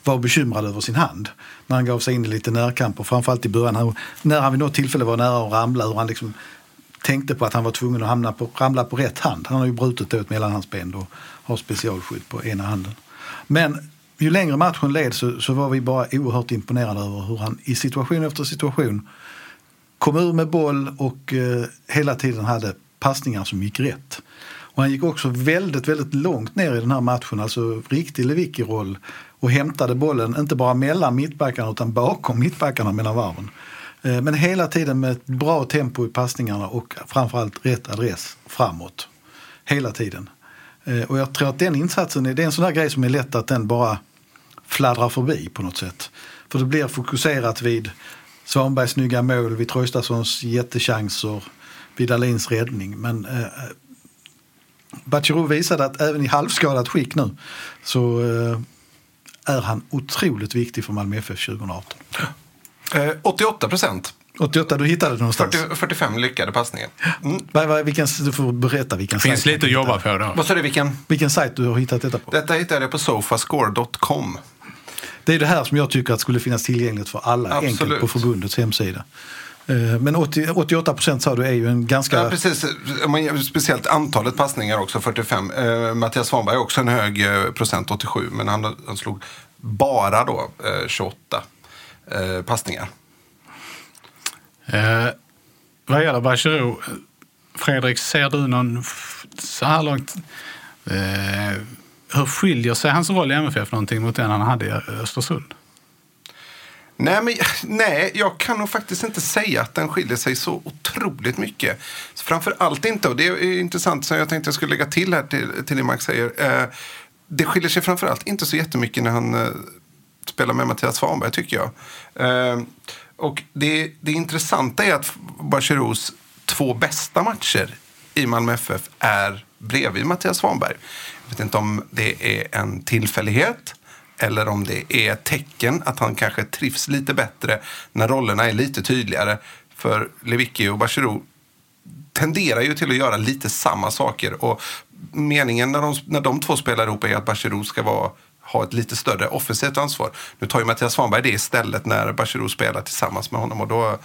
S2: var bekymrad över sin hand. När han gav sig in i lite närkamper, framförallt i början. När han vid något tillfälle var nära att ramla, hur han liksom tänkte på att han var tvungen att hamna på, ramla på rätt hand. Han har ju brutit ett mellanhandsben och har specialskydd på ena handen. Men ju längre matchen led så, så var vi bara oerhört imponerade över hur han i situation efter situation kom ur med boll och eh, hela tiden hade passningar som gick rätt. Och han gick också väldigt, väldigt långt ner i den här matchen, alltså riktig Lewicki-roll och hämtade bollen inte bara mellan mittbackarna utan bakom mittbackarna mellan varven. Eh, men hela tiden med ett bra tempo i passningarna och framförallt rätt adress framåt. Hela tiden. Eh, och jag tror att den insatsen, är- det är en sån där grej som är lätt att den bara fladdrar förbi på något sätt. För det blir fokuserat vid Svanbergs snygga mål, vid Traustatssons jättechanser, vid Dahlins räddning. Men eh, Bachirou visade att även i halvskadat skick nu så eh, är han otroligt viktig för Malmö FF 2018.
S4: Eh, 88 procent.
S2: 88, du hittade det någonstans.
S4: 40, 45 lyckade passningar. Mm.
S2: Vad- vad- Vilken, du får berätta vilken
S3: finns
S2: sajt
S3: lite att jobba på då.
S4: Vad sa du, vilken?
S2: Vilken sajt du har hittat detta på.
S4: Detta hittade jag på sofascore.com.
S2: Det är det här som jag tycker att skulle finnas tillgängligt för alla
S4: Absolut.
S2: enkelt på förbundets hemsida. Eh, Men 80, 88 procent sa du är ju en ganska...
S4: Ja, precis. Speciellt antalet passningar också, 45. Eh, Mattias Svanberg har också en hög eh, procent, 87. Men han, han slog bara då eh, 28 eh, passningar.
S3: Eh, vad gäller Bachirou, eh, Fredrik, ser du någon så här långt... Eh, hur skiljer sig hans roll i MFF någonting mot den han hade i Östersund?
S4: Nej, men, nej, jag kan nog faktiskt inte säga att den skiljer sig så otroligt mycket. Framför allt inte, och det är intressant som jag tänkte jag skulle lägga till här till, till det Max säger. Eh, det skiljer sig framför allt inte så jättemycket när han eh, spelar med Mattias Svanberg tycker jag. Eh, och det, det intressanta är att Bacheros två bästa matcher i Malmö FF är bredvid Mattias Svanberg. Jag vet inte om det är en tillfällighet eller om det är ett tecken att han kanske trivs lite bättre när rollerna är lite tydligare. För Lewicki och Bachirou tenderar ju till att göra lite samma saker. Och meningen när de, när de två spelar ihop är att Bachirou ska vara, ha ett lite större offensivt ansvar. Nu tar ju Mattias Svanberg det istället när Bachirou spelar tillsammans med honom. Och då,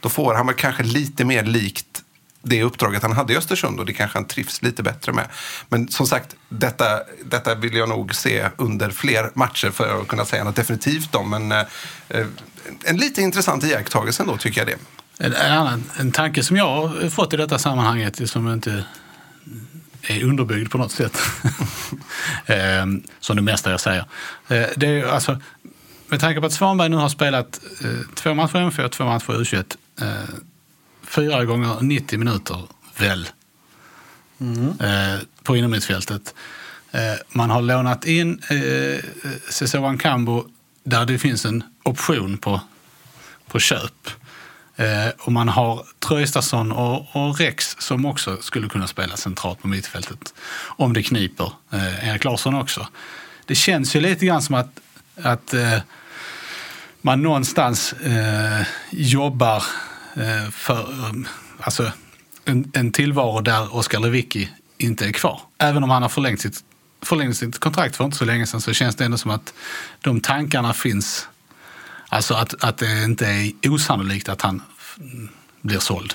S4: då får han väl kanske lite mer likt det uppdraget han hade i Östersund och det kanske han trivs lite bättre med. Men som sagt, detta, detta vill jag nog se under fler matcher för att kunna säga något definitivt om. Men eh, en lite intressant iakttagelse ändå tycker jag det.
S3: En, en, annan, en tanke som jag har fått i detta sammanhanget som inte är underbyggd på något sätt, eh, som det mesta jag säger. Eh, det är alltså, med tanke på att Svanberg nu har spelat eh, två matcher i MFF och två matcher i U21, eh, fyra gånger 90 minuter, väl, eh, på inomhusfältet. Eh, man har lånat in eh, Cesar Cambo där det finns en option på, på köp. Eh, och man har Traustason och, och Rex som också skulle kunna spela centralt på mittfältet om det kniper. Eh, Erik Larsson också. Det känns ju lite grann som att, att man någonstans jobbar Eh, för um, alltså, en, en tillvaro där Oskar Lewicki inte är kvar. Även om han har förlängt sitt, förlängt sitt kontrakt för inte så länge sedan så känns det ändå som att de tankarna finns. Alltså att, att det inte är osannolikt att han blir såld.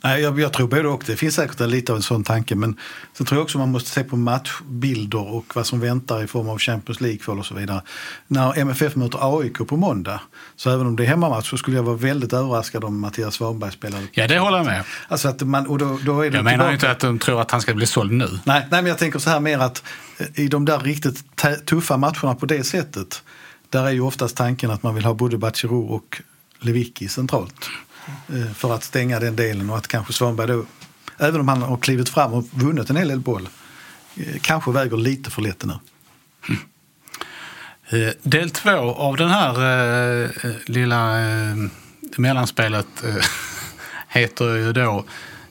S2: Nej, jag, jag tror både och. Det finns säkert lite av en sån tanke. Men sen tror jag också man måste se på matchbilder och vad som väntar i form av Champions League-kval och så vidare. När MFF möter AIK på måndag, så även om det är hemmamatch så skulle jag vara väldigt överraskad om Mattias Svanberg spelade.
S3: Ja, det håller jag med.
S2: Alltså att man, och då, då är det
S3: Jag menar
S2: tillbaka-
S3: inte att de tror att han ska bli såld nu.
S2: Nej, nej, men jag tänker så här mer att eh, i de där riktigt tuffa matcherna på det sättet, där är ju oftast tanken att man vill ha både Bachirou och Lewicki centralt. Eh, för att stänga den delen och att kanske Svanberg då, även om han har klivit fram och vunnit en hel del boll, eh, kanske väger lite för lätt nu.
S3: Eh, del två av den här eh, lilla eh, mellanspelet eh, heter ju då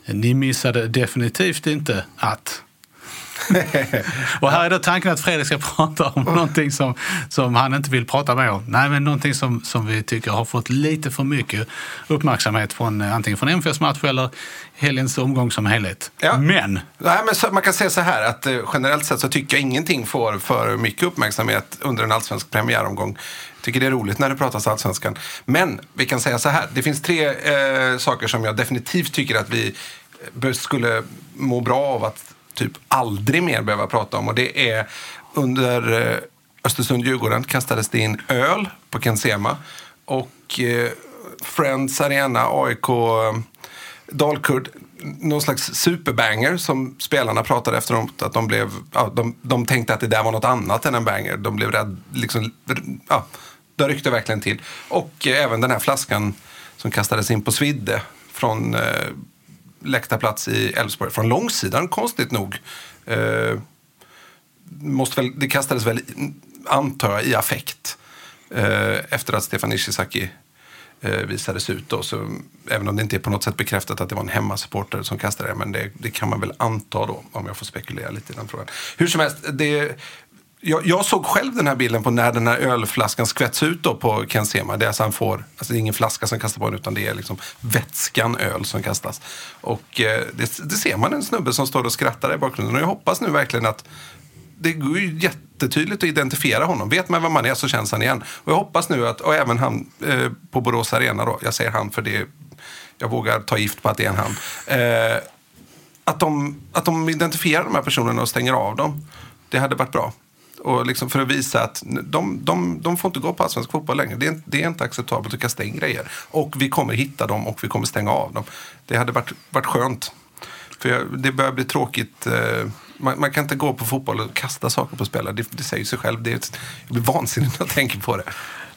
S3: Ni missade definitivt inte att... och här är då tanken att Fredrik ska prata om någonting som, som han inte vill prata mer om. Nej, men någonting som, som vi tycker har fått lite för mycket uppmärksamhet från eh, antingen från MFFs match eller helgens omgång som helhet.
S4: Ja.
S3: Men
S4: Nej, men så, man kan säga så här att eh, generellt sett så tycker jag ingenting får för mycket uppmärksamhet under en allsvensk premiäromgång. Jag tycker det är roligt när det pratas allsvenskan. Men vi kan säga så här, det finns tre eh, saker som jag definitivt tycker att vi eh, skulle må bra av att typ aldrig mer behöva prata om. Och det är under eh, Östersund-Djurgården kastades det in öl på Ken Sema. Och eh, Friends Arena, AIK, eh, Dalkurd, någon slags superbanger som spelarna pratade efter om, att de blev, ja, de, de tänkte att det där var något annat än en banger. De blev rädd, liksom, ja, det ryckte verkligen till. Och eh, även den här flaskan som kastades in på Svidde från eh, läktarplats i Elfsborg, från långsidan konstigt nog. Eh, måste väl, det kastades väl, antar jag, i affekt eh, efter att Stefan Ishizaki eh, visades ut. Då, så, även om det inte är på något sätt bekräftat att det var en hemmasupporter som kastade det. Men det, det kan man väl anta då, om jag får spekulera lite i den frågan. Hur som helst, det, jag, jag såg själv den här bilden på när den här ölflaskan skvätts ut då på Ken Sema. Det är, alltså han får, alltså det är ingen flaska som kastas på honom utan det är liksom vätskan öl som kastas. Och eh, det, det ser man en snubbe som står och skrattar i bakgrunden. Och jag hoppas nu verkligen att det går ju jättetydligt att identifiera honom. Vet man vem man är så känns han igen. Och jag hoppas nu att, och även han eh, på Borås Arena då, jag säger han för det, jag vågar ta gift på att det är en han. Eh, att, de, att de identifierar de här personerna och stänger av dem. Det hade varit bra. Och liksom för att visa att de, de, de får inte gå på allsvensk fotboll längre. Det är, det är inte acceptabelt att kasta in grejer. Och vi kommer hitta dem och vi kommer stänga av dem. Det hade varit, varit skönt. För jag, det börjar bli tråkigt. Eh, man, man, kan inte gå på fotboll och kasta saker på spelare. Det, det säger sig själv. Det är ett, jag blir vansinnig när jag tänker på det.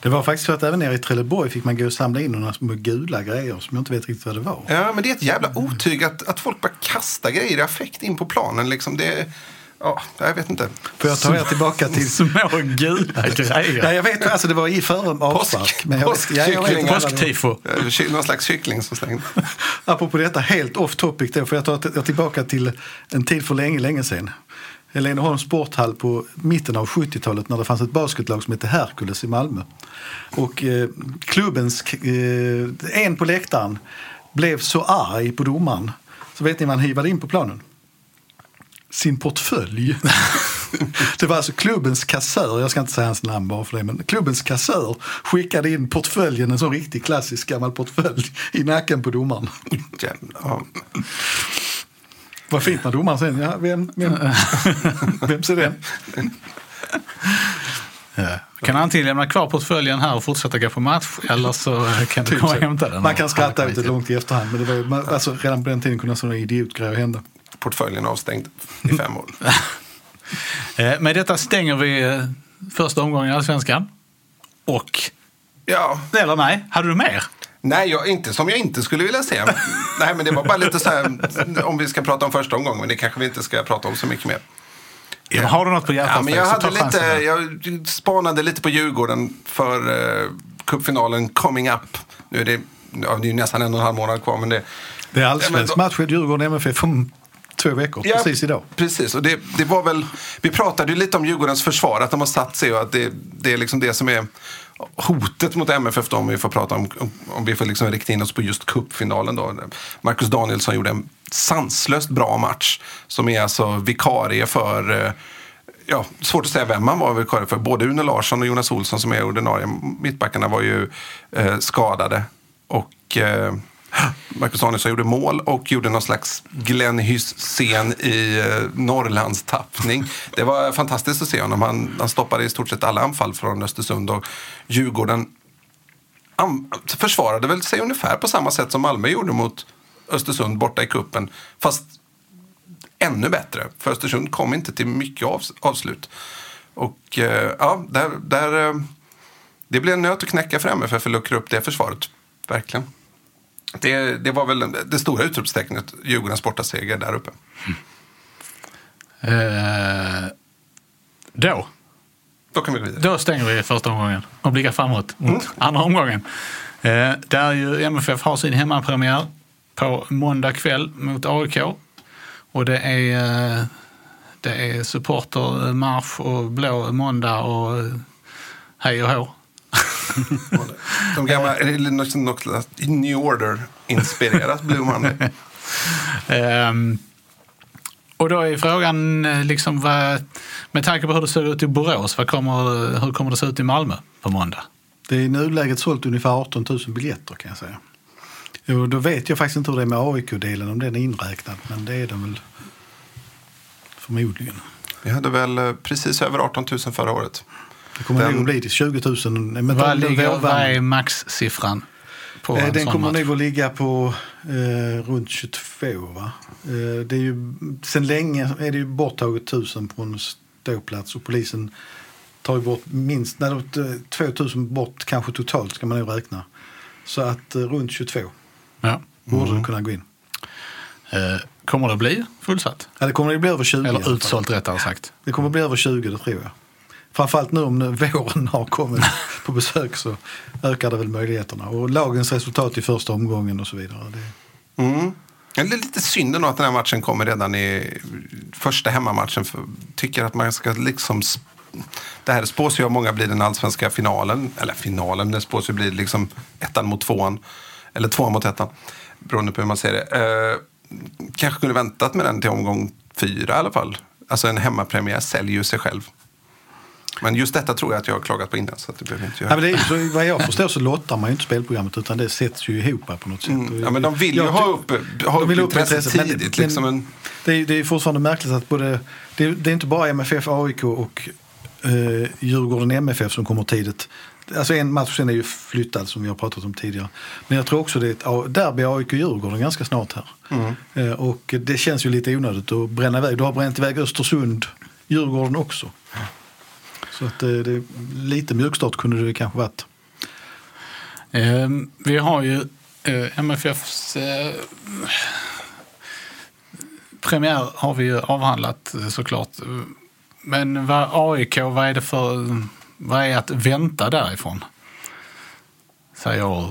S2: Det var faktiskt så att även nere i Trelleborg fick man gå och samla in några små gula grejer som jag inte vet riktigt vad det var.
S4: Ja, men det är ett jävla otyg att, att folk bara kastar grejer i affekt in på planen. Liksom det, ja, jag vet inte.
S2: Får jag ta er tillbaka till...
S3: Små gula grejer.
S2: Ja, jag vet, alltså det var i före avspark.
S3: Påsktifo.
S4: Någon slags kyckling som slängde.
S2: Apropå detta, helt off topic då, får jag ta er tillbaka till en tid för länge, länge sedan. Heleneholms sporthall på mitten av 70-talet när det fanns ett basketlag som hette Hercules i Malmö. Och eh, klubbens, eh, en på läktaren blev så arg på domaren så vet ni vad han hivade in på planen? Sin portfölj. det var alltså klubbens kassör, jag ska inte säga hans namn bara för det, men klubbens kassör skickade in portföljen, en sån riktig klassisk gammal portfölj, i nacken på domaren.
S4: Jävlar.
S2: Vad fint när domaren sen, ja, vem, vem, vem ser den?
S3: Kan antingen lämna kvar portföljen här och fortsätta gå på match eller så kan du komma och hämta den.
S2: Man kan skratta ut det långt i efterhand, men det var, man, alltså, redan på den tiden kunde sådana idiotgrejer hända.
S4: Portföljen avstängd i fem år.
S3: Eh, Med detta stänger vi eh, första omgången i Allsvenskan. Och,
S4: Ja,
S3: eller nej, hade du mer?
S4: nej, jag, inte som jag inte skulle vilja se. nej, men det var bara lite så här, om vi ska prata om första omgången, men det kanske vi inte ska prata om så mycket mer.
S3: Ja, har du något på hjärtat?
S4: Ja, men jag, hade lite, jag spanade lite på Djurgården för uh, cupfinalen coming up. Nu är det, ja, det är ju nästan en och en halv månad kvar, men det...
S2: Det är allsvensk match i Djurgården MFF om två veckor, precis idag.
S4: Precis, och det, det var väl, vi pratade ju lite om Djurgårdens försvar, att de har satt sig och att det, det är liksom det som är hotet mot MFF då, om vi får prata om, om, om vi får liksom rikta in oss på just cupfinalen då. Marcus Danielsson gjorde en sanslöst bra match som är alltså vikarie för eh, Ja, svårt att säga vem han var vikarie för. Både Une Larsson och Jonas Olsson som är ordinarie mittbackarna var ju eh, skadade. Och eh, Marcus Danielsson gjorde mål och gjorde någon slags Glenn Hyss-scen i eh, Norrlands Norrlandstappning. Det var fantastiskt att se honom. Han, han stoppade i stort sett alla anfall från Östersund och Djurgården han försvarade väl sig ungefär på samma sätt som Malmö gjorde mot Östersund borta i kuppen Fast ännu bättre. För Östersund kom inte till mycket avslut. Och eh, ja, där, där, eh, det blev en nöt att knäcka för MFF att luckra upp det försvaret. Verkligen. Det, det var väl det stora utropstecknet, Djurgårdens bortaseger där uppe.
S3: Eh, då,
S4: Då kan vi gå vidare.
S3: då stänger vi första omgången och blickar framåt mot andra omgången. Eh, där ju MFF har sin hemmapremiär på måndag kväll mot AIK. Och det är, eh, det är supportermarsch och blå måndag och eh, hej och hå.
S4: De gamla, är det något, något slags New Order-inspirerat Blue Monday?
S3: Ehm, och då är frågan, eh, liksom, vad, med tanke på hur det ser ut i Borås, vad kommer, hur kommer det se ut i Malmö på måndag?
S2: Det är i nuläget sålt ungefär 18 000 biljetter kan jag säga. Jo, då vet jag faktiskt inte hur det är med AIK-delen, om den är inräknad. Men det är den väl förmodligen.
S4: Vi hade väl eh, precis över 18 000 förra året.
S2: Det kommer
S4: Den-
S2: nog bli till 20 000. Men
S3: Vad, ligger, vad är maxsiffran på
S2: Eh,
S3: en
S2: Den kommer
S3: match?
S2: nog att ligga på eh, runt 22. Va? Eh, det är ju, sen länge är det ju borttaget 1000 på en ståplats och polisen tar ju bort minst nej, då, eh, 2000 bort kanske totalt ska man nog räkna. Så att eh, runt 22
S3: Ja.
S2: borde
S4: Mm.
S2: det kunna gå in.
S3: Eh, kommer det bli fullsatt?
S2: Ja, det kommer att bli över 20. i alla
S3: Eller utsålt rättare sagt.
S2: Det kommer att bli över 20, det tror jag. Framförallt nu om nu våren har kommit på besök så ökar det väl möjligheterna. Och lagens resultat i första omgången och så vidare. Det,
S4: Mm. Det är lite synd ändå att den här matchen kommer redan i första hemmamatchen. För tycker att man ska liksom... Det här spås ju av många bli den allsvenska finalen. Eller finalen, det spås ju bli liksom ettan mot tvåan. Eller tvåan mot ettan. Beroende på hur man ser det. Eh, kanske kunde väntat med den till omgång fyra i alla fall. Alltså en hemmapremiär säljer ju sig själv. Men just detta tror jag att jag har klagat på innan. Så att det behöver inte
S2: Ja,
S4: göra.
S2: men det är, så, vad jag förstår så lottar man ju inte spelprogrammet utan det sätts ju ihop på något sätt.
S4: Mm. Ja, men de vill ju
S2: Jag
S4: ha upp, ha
S2: de
S4: upp intresset
S2: men-
S4: tidigt.
S2: men-
S4: liksom en,
S2: Det är, det är fortfarande märkligt att både, det är, det är inte bara MFF, AIK och eh, Djurgården MFF som kommer tidigt. Alltså en match sen är ju flyttad som vi har pratat om tidigare. Men jag tror också det är ett derby AIK-Djurgården ganska snart här. Eh, och det känns ju lite onödigt att bränna iväg. Du har bränt iväg Östersund, Djurgården också. Så att eh, det, lite mjukstart kunde det kanske varit.
S3: Eh, vi har ju eh, MFFs eh, premiär har vi ju avhandlat eh, såklart. Men vad AIK, vad är det för... Vad är att vänta därifrån? Säger jag och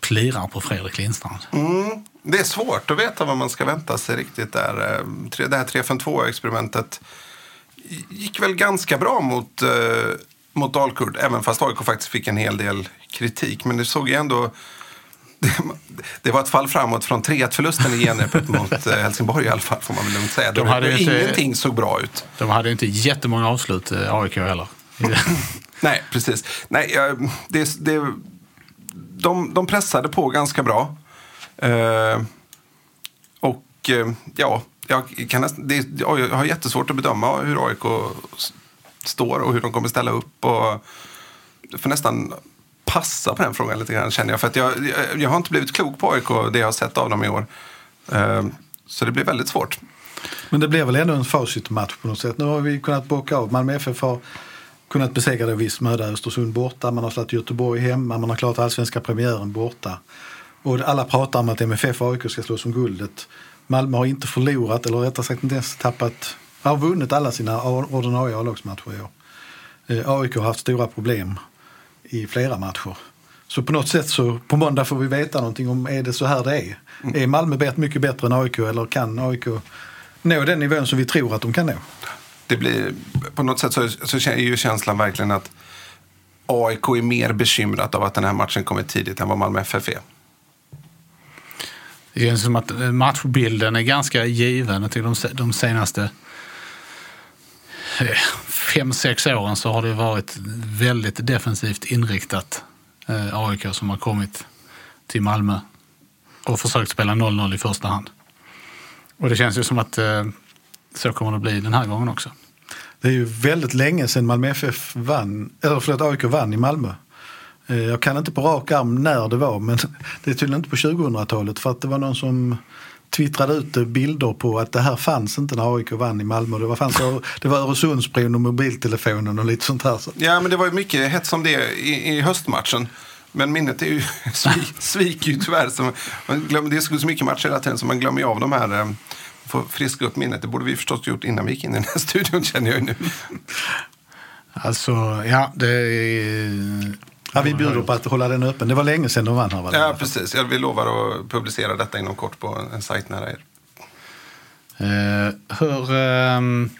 S3: plirar på Fredrik Lindstrand.
S4: Mm, det är svårt att veta vad man ska vänta sig riktigt där. Eh, tre- Det här 3-5-2-experimentet gick väl ganska bra mot, eh, mot Dalkurd, även fast AIK faktiskt fick en hel del kritik. Men det såg ju ändå... Det, det var ett fall framåt från 3-1-förlusten i genrepet mot eh, Helsingborg i alla fall, får man väl lugnt säga.
S3: De
S4: De
S3: hade ju inte-
S4: Ingenting såg bra ut.
S3: De hade inte jättemånga avslut, eh, AIK heller.
S4: Nej, precis. Nej, det, det, de, de pressade på ganska bra. Eh, och eh, ja, jag, kan nästan, det, jag har jättesvårt att bedöma hur AIK står och hur de kommer ställa upp. Och jag får nästan passa på den frågan lite grann känner jag. För att jag, jag, jag har inte blivit klok på AIK, det jag har sett av dem i år. Eh, så det blir väldigt svårt.
S2: Men det blir väl ändå en facitmatch på något sätt. Nu har vi kunnat bocka av. Malmö FF har kunnat besegra det viss möda. Östersund borta, man har slagit Göteborg hemma, man har klarat allsvenska premiären borta. Och alla pratar om att MFF och AIK ska slås om guldet. Malmö har inte förlorat, eller rättare sagt inte ens tappat, har vunnit alla sina ordinarie A-lagsmatcher i år. Eh, AIK har haft stora problem i flera matcher. Så på något sätt så på måndag får vi veta någonting om är det så här det är. Är Malmö bet- mycket bättre än AIK eller kan AIK nå den nivån som vi tror att de kan nå?
S4: det blir, på något sätt så, så är ju känslan verkligen att AIK är mer bekymrat av att den här matchen kommer tidigt än vad Malmö FF är.
S3: Det känns som att matchbilden är ganska given. Jag tycker de, de senaste eh, fem, sex åren så har det varit väldigt defensivt inriktat eh, AIK som har kommit till Malmö och försökt spela 0-0 i första hand. Och det känns ju som att eh, så kommer det bli den här gången också.
S2: Det är ju väldigt länge sedan Malmö FF vann, eller förlåt AIK vann i Malmö. Eh, Jag kan inte på rak arm när det var men det är tydligen inte på 2000-talet för att det var någon som twittrade ut eh, bilder på att det här fanns inte när AIK vann i Malmö. Det var, fanns, det var Öresundsbron och mobiltelefonen och lite sånt här.
S4: Ja, men det var ju mycket hets om det i, i höstmatchen. Men minnet är ju, svik, sviker ju tyvärr. Så man glömmer, det är så mycket matcher hela tiden så man glömmer ju av de här. eh, Får friska upp minnet. Det borde vi förstås gjort innan vi gick in i den här studion känner jag ju nu.
S3: Alltså, ja, det är...
S2: Ja, vi bjuder på att hålla den öppen. Det var länge sedan de vann här.
S4: Ja, precis. Jag vi lovar att publicera detta inom kort på en sajt nära er.
S3: Eh, hur ehm,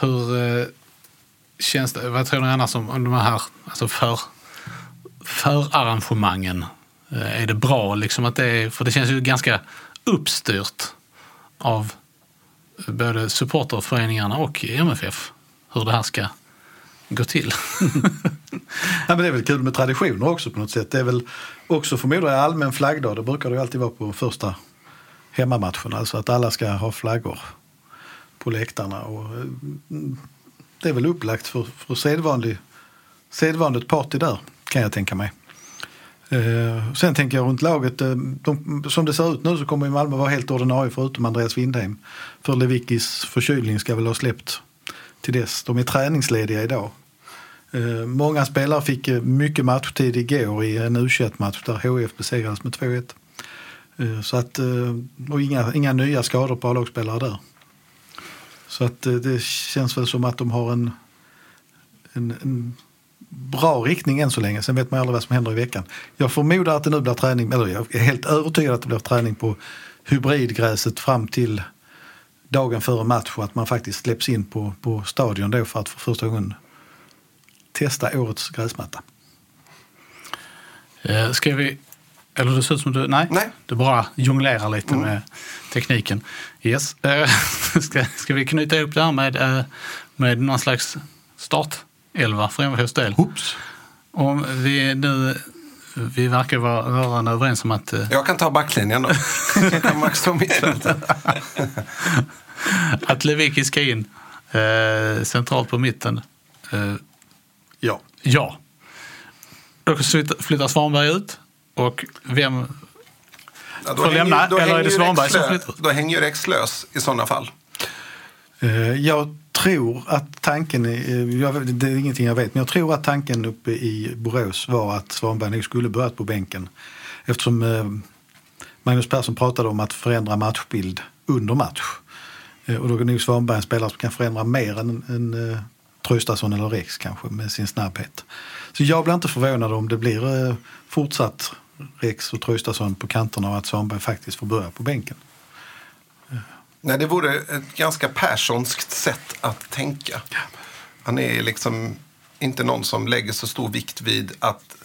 S3: hur eh, känns det? Vad tror ni annars om, om de här alltså för, förarrangemangen? Eh, är det bra liksom att det är, för det känns ju ganska uppstyrt av både supporterföreningarna och MFF hur det här ska gå till.
S2: Ja, men det är väl kul med traditioner också på något sätt. Det är väl också förmodar jag allmän flaggdag. Det brukar det ju alltid vara på första hemmamatchen. Alltså att alla ska ha flaggor på läktarna. Och, eh, det är väl upplagt för, för sedvanlig, sedvanligt party där kan jag tänka mig. Eh, sen tänker jag runt laget. Eh, de, som det ser ut nu så kommer Malmö vara helt ordinarie förutom Andreas Windheim. För Lewickis förkylning ska väl ha släppt till dess. De är träningslediga idag. Eh, många spelare fick eh, mycket matchtid igår i en u match där HF besegrades med 2-1. Eh, så att, och inga, inga nya skador på A-lagsspelare där. Så att det känns väl som att de har en en, en bra riktning än så länge. Sen vet man aldrig vad som händer i veckan. Jag förmodar att det nu blir träning, eller jag är helt övertygad att det blir träning på hybridgräset fram till dagen före match och att man faktiskt släpps in på, på stadion då för att för första gången testa årets gräsmatta.
S3: Eh, Ska vi... Eller det ser ut som du... Nej,
S4: Nej.
S3: du bara jonglerar lite med tekniken. Yes. Eh, Ska, ska vi knyta ihop det här med, eh, med någon slags startelva för MFFs del?
S2: Oops.
S3: Om vi nu... Vi verkar vara rörande överens om att
S4: Jag kan ta backlinjen då. Kan Max ta mittfältet.
S3: att Lewicki ska in eh, centralt på mitten. Eh,
S2: Ja.
S3: ja. Då flyttar- Svanberg ut. Och vem...
S4: Ja, då
S3: Får
S4: hänger-
S3: lämna,
S4: då
S3: eller
S4: hänger
S3: är det Svanberg som flyttar?
S4: Då hänger ju Rex lös i sådana fall.
S2: Eh, Jag tror att tanken, eh, jag, det är ingenting jag vet, men jag tror att tanken uppe i Borås var att Svanberg nog skulle börjat på bänken. Eftersom eh, Magnus Persson pratade om att förändra matchbild under match. Eh, Och då är nog Svanberg en spelare som kan förändra mer än, än eh, Traustason eller Rex kanske med sin snabbhet. Så jag blir inte förvånad om det blir eh, fortsatt Rex och Traustason på kanterna och att Svanberg faktiskt får börja på bänken.
S4: Nej, det vore ett ganska Perssonskt sätt att tänka. Han är liksom inte någon som lägger så stor vikt vid att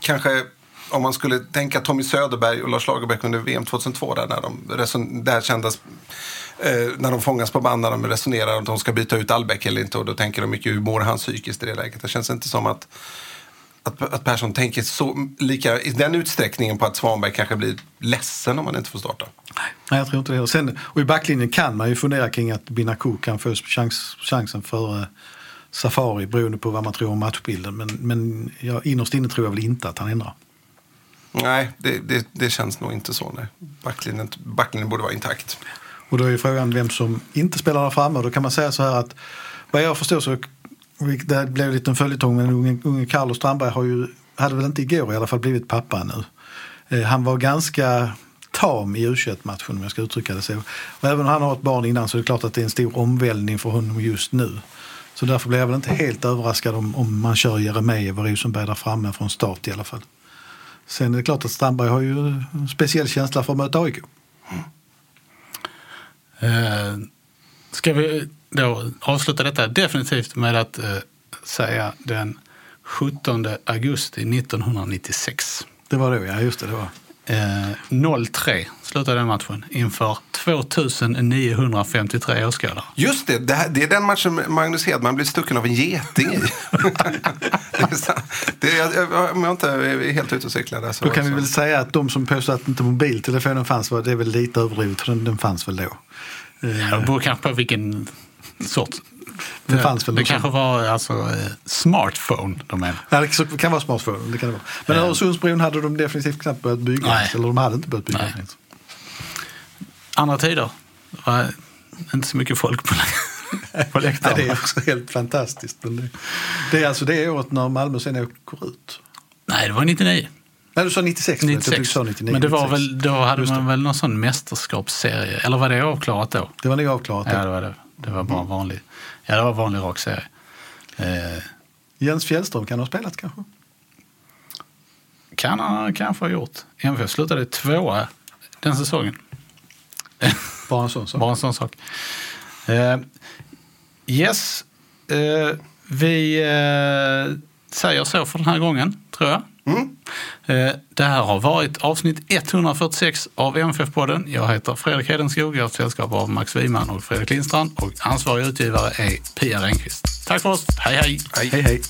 S4: kanske om man skulle tänka Tommy Söderberg och Lars Lagerbäck under VM 2002 där, när de, reson, där kändes, eh, när de fångas på band när de resonerar om de ska byta ut Albeck eller inte och då tänker de mycket hur mår han psykiskt i det läget. Det känns inte som att att, att Persson tänker så lika i den utsträckningen på att Svanberg kanske blir ledsen om han inte får starta.
S2: Nej, jag tror inte det. Och, Sen, och i backlinjen kan man ju fundera kring att Binaku kan få chans, chansen för Safari beroende på vad man tror om matchbilden. Men, men jag, innerst inne tror jag väl inte att han ändrar.
S4: Nej, det, det, det känns nog inte så. Nej. Backlinjen, backlinjen borde vara intakt.
S2: Och då är ju frågan vem som inte spelar där framme. Då kan man säga så här att vad jag förstår så det blev lite en följetong men unge, unge Carlos Strandberg har ju, hade väl inte igår i alla fall blivit pappa nu. Eh, han var ganska tam i u matchen om jag ska uttrycka det så. Och även om han har ett barn innan så är det klart att det är en stor omvälvning för honom just nu. Så därför blir jag väl inte helt överraskad om, om man kör Jeremejeff och Rosenberg där framme från start i alla fall. Sen är det klart att Strandberg har ju en speciell känsla för att möta AIK.
S3: Eh, ska vi då avsluta detta definitivt med att eh, säga den 17 augusti 1996.
S2: Det var då, ja just det. det var.
S3: Eh, 0-3 slutade den matchen inför 2953 åskådare.
S4: Just det, det, här, det är den matchen Magnus Hedman blir stucken av en geting i. det är, sant. det är, jag, om jag inte är helt ute och cyklar där så...
S2: Då kan vi väl säga att de som påstår att inte mobiltelefonen fanns, var, det är väl lite överdrivet för den, den fanns väl då. Eh,
S3: Det beror kanske på vilken sort.
S2: Det fanns väl
S3: Det kanske var alltså eh, smartphone de menade.
S2: Ja, det kan- vara smartphone, det kan det vara. Men
S3: Ja.
S2: Öresundsbron hade de definitivt knappt börjat bygga.
S3: Nej.
S2: Eller de hade inte börjat bygga.
S3: Nej. Andra tider. Det var inte så mycket folk på, på
S2: Ja,
S3: läktaren.
S2: det är också helt fantastiskt. Men det, det är alltså det året när Malmö sen åker ut.
S3: Nej, det var 99.
S2: Nej, du sa 96. förlåt. Jag tyckte du
S3: 96.
S2: sa 99.
S3: Men det var
S2: 96.
S3: väl, då hade man väl någon sån mästerskapsserie. Eller var det avklarat då?
S2: Det var nog avklarat.
S3: Ja,
S2: då.
S3: det var det. Det var bara vanlig. Ja, det var vanlig rak serie. Eh,
S2: Jens Fjällström kan ha spelat kanske?
S3: kan han kanske ha gjort. MFF slutade tvåa den säsongen.
S2: Bara en sån sak.
S3: Bara en sån sak. Eh, yes, eh, vi eh, säger så för den här gången, tror jag. Eh, det här har varit avsnitt 146 av MFF-podden. Jag heter Fredrik Hedenskog, jag har sällskap av Max Wiman och Fredrik Lindstrand och ansvarig utgivare är Pia Renqvist. Tack för oss, hej hej!
S4: Hej.
S2: Hej hej.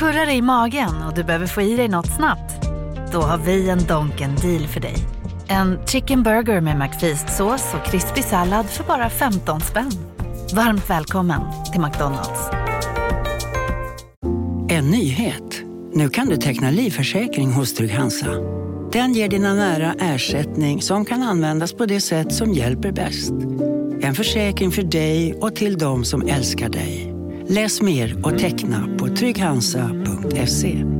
S6: Kurrar i magen och du behöver få i dig något snabbt? Då har vi en Donken deal för dig. En chicken burger med McFeast-sås och krispig sallad för bara 15 spänn. Varmt välkommen till McDonalds.
S7: En nyhet. Nu kan du teckna livförsäkring hos Trygg-Hansa. Den ger dina nära ersättning som kan användas på det sätt som hjälper bäst. En försäkring för dig och till de som älskar dig. Läs mer och teckna på trygghansa.se.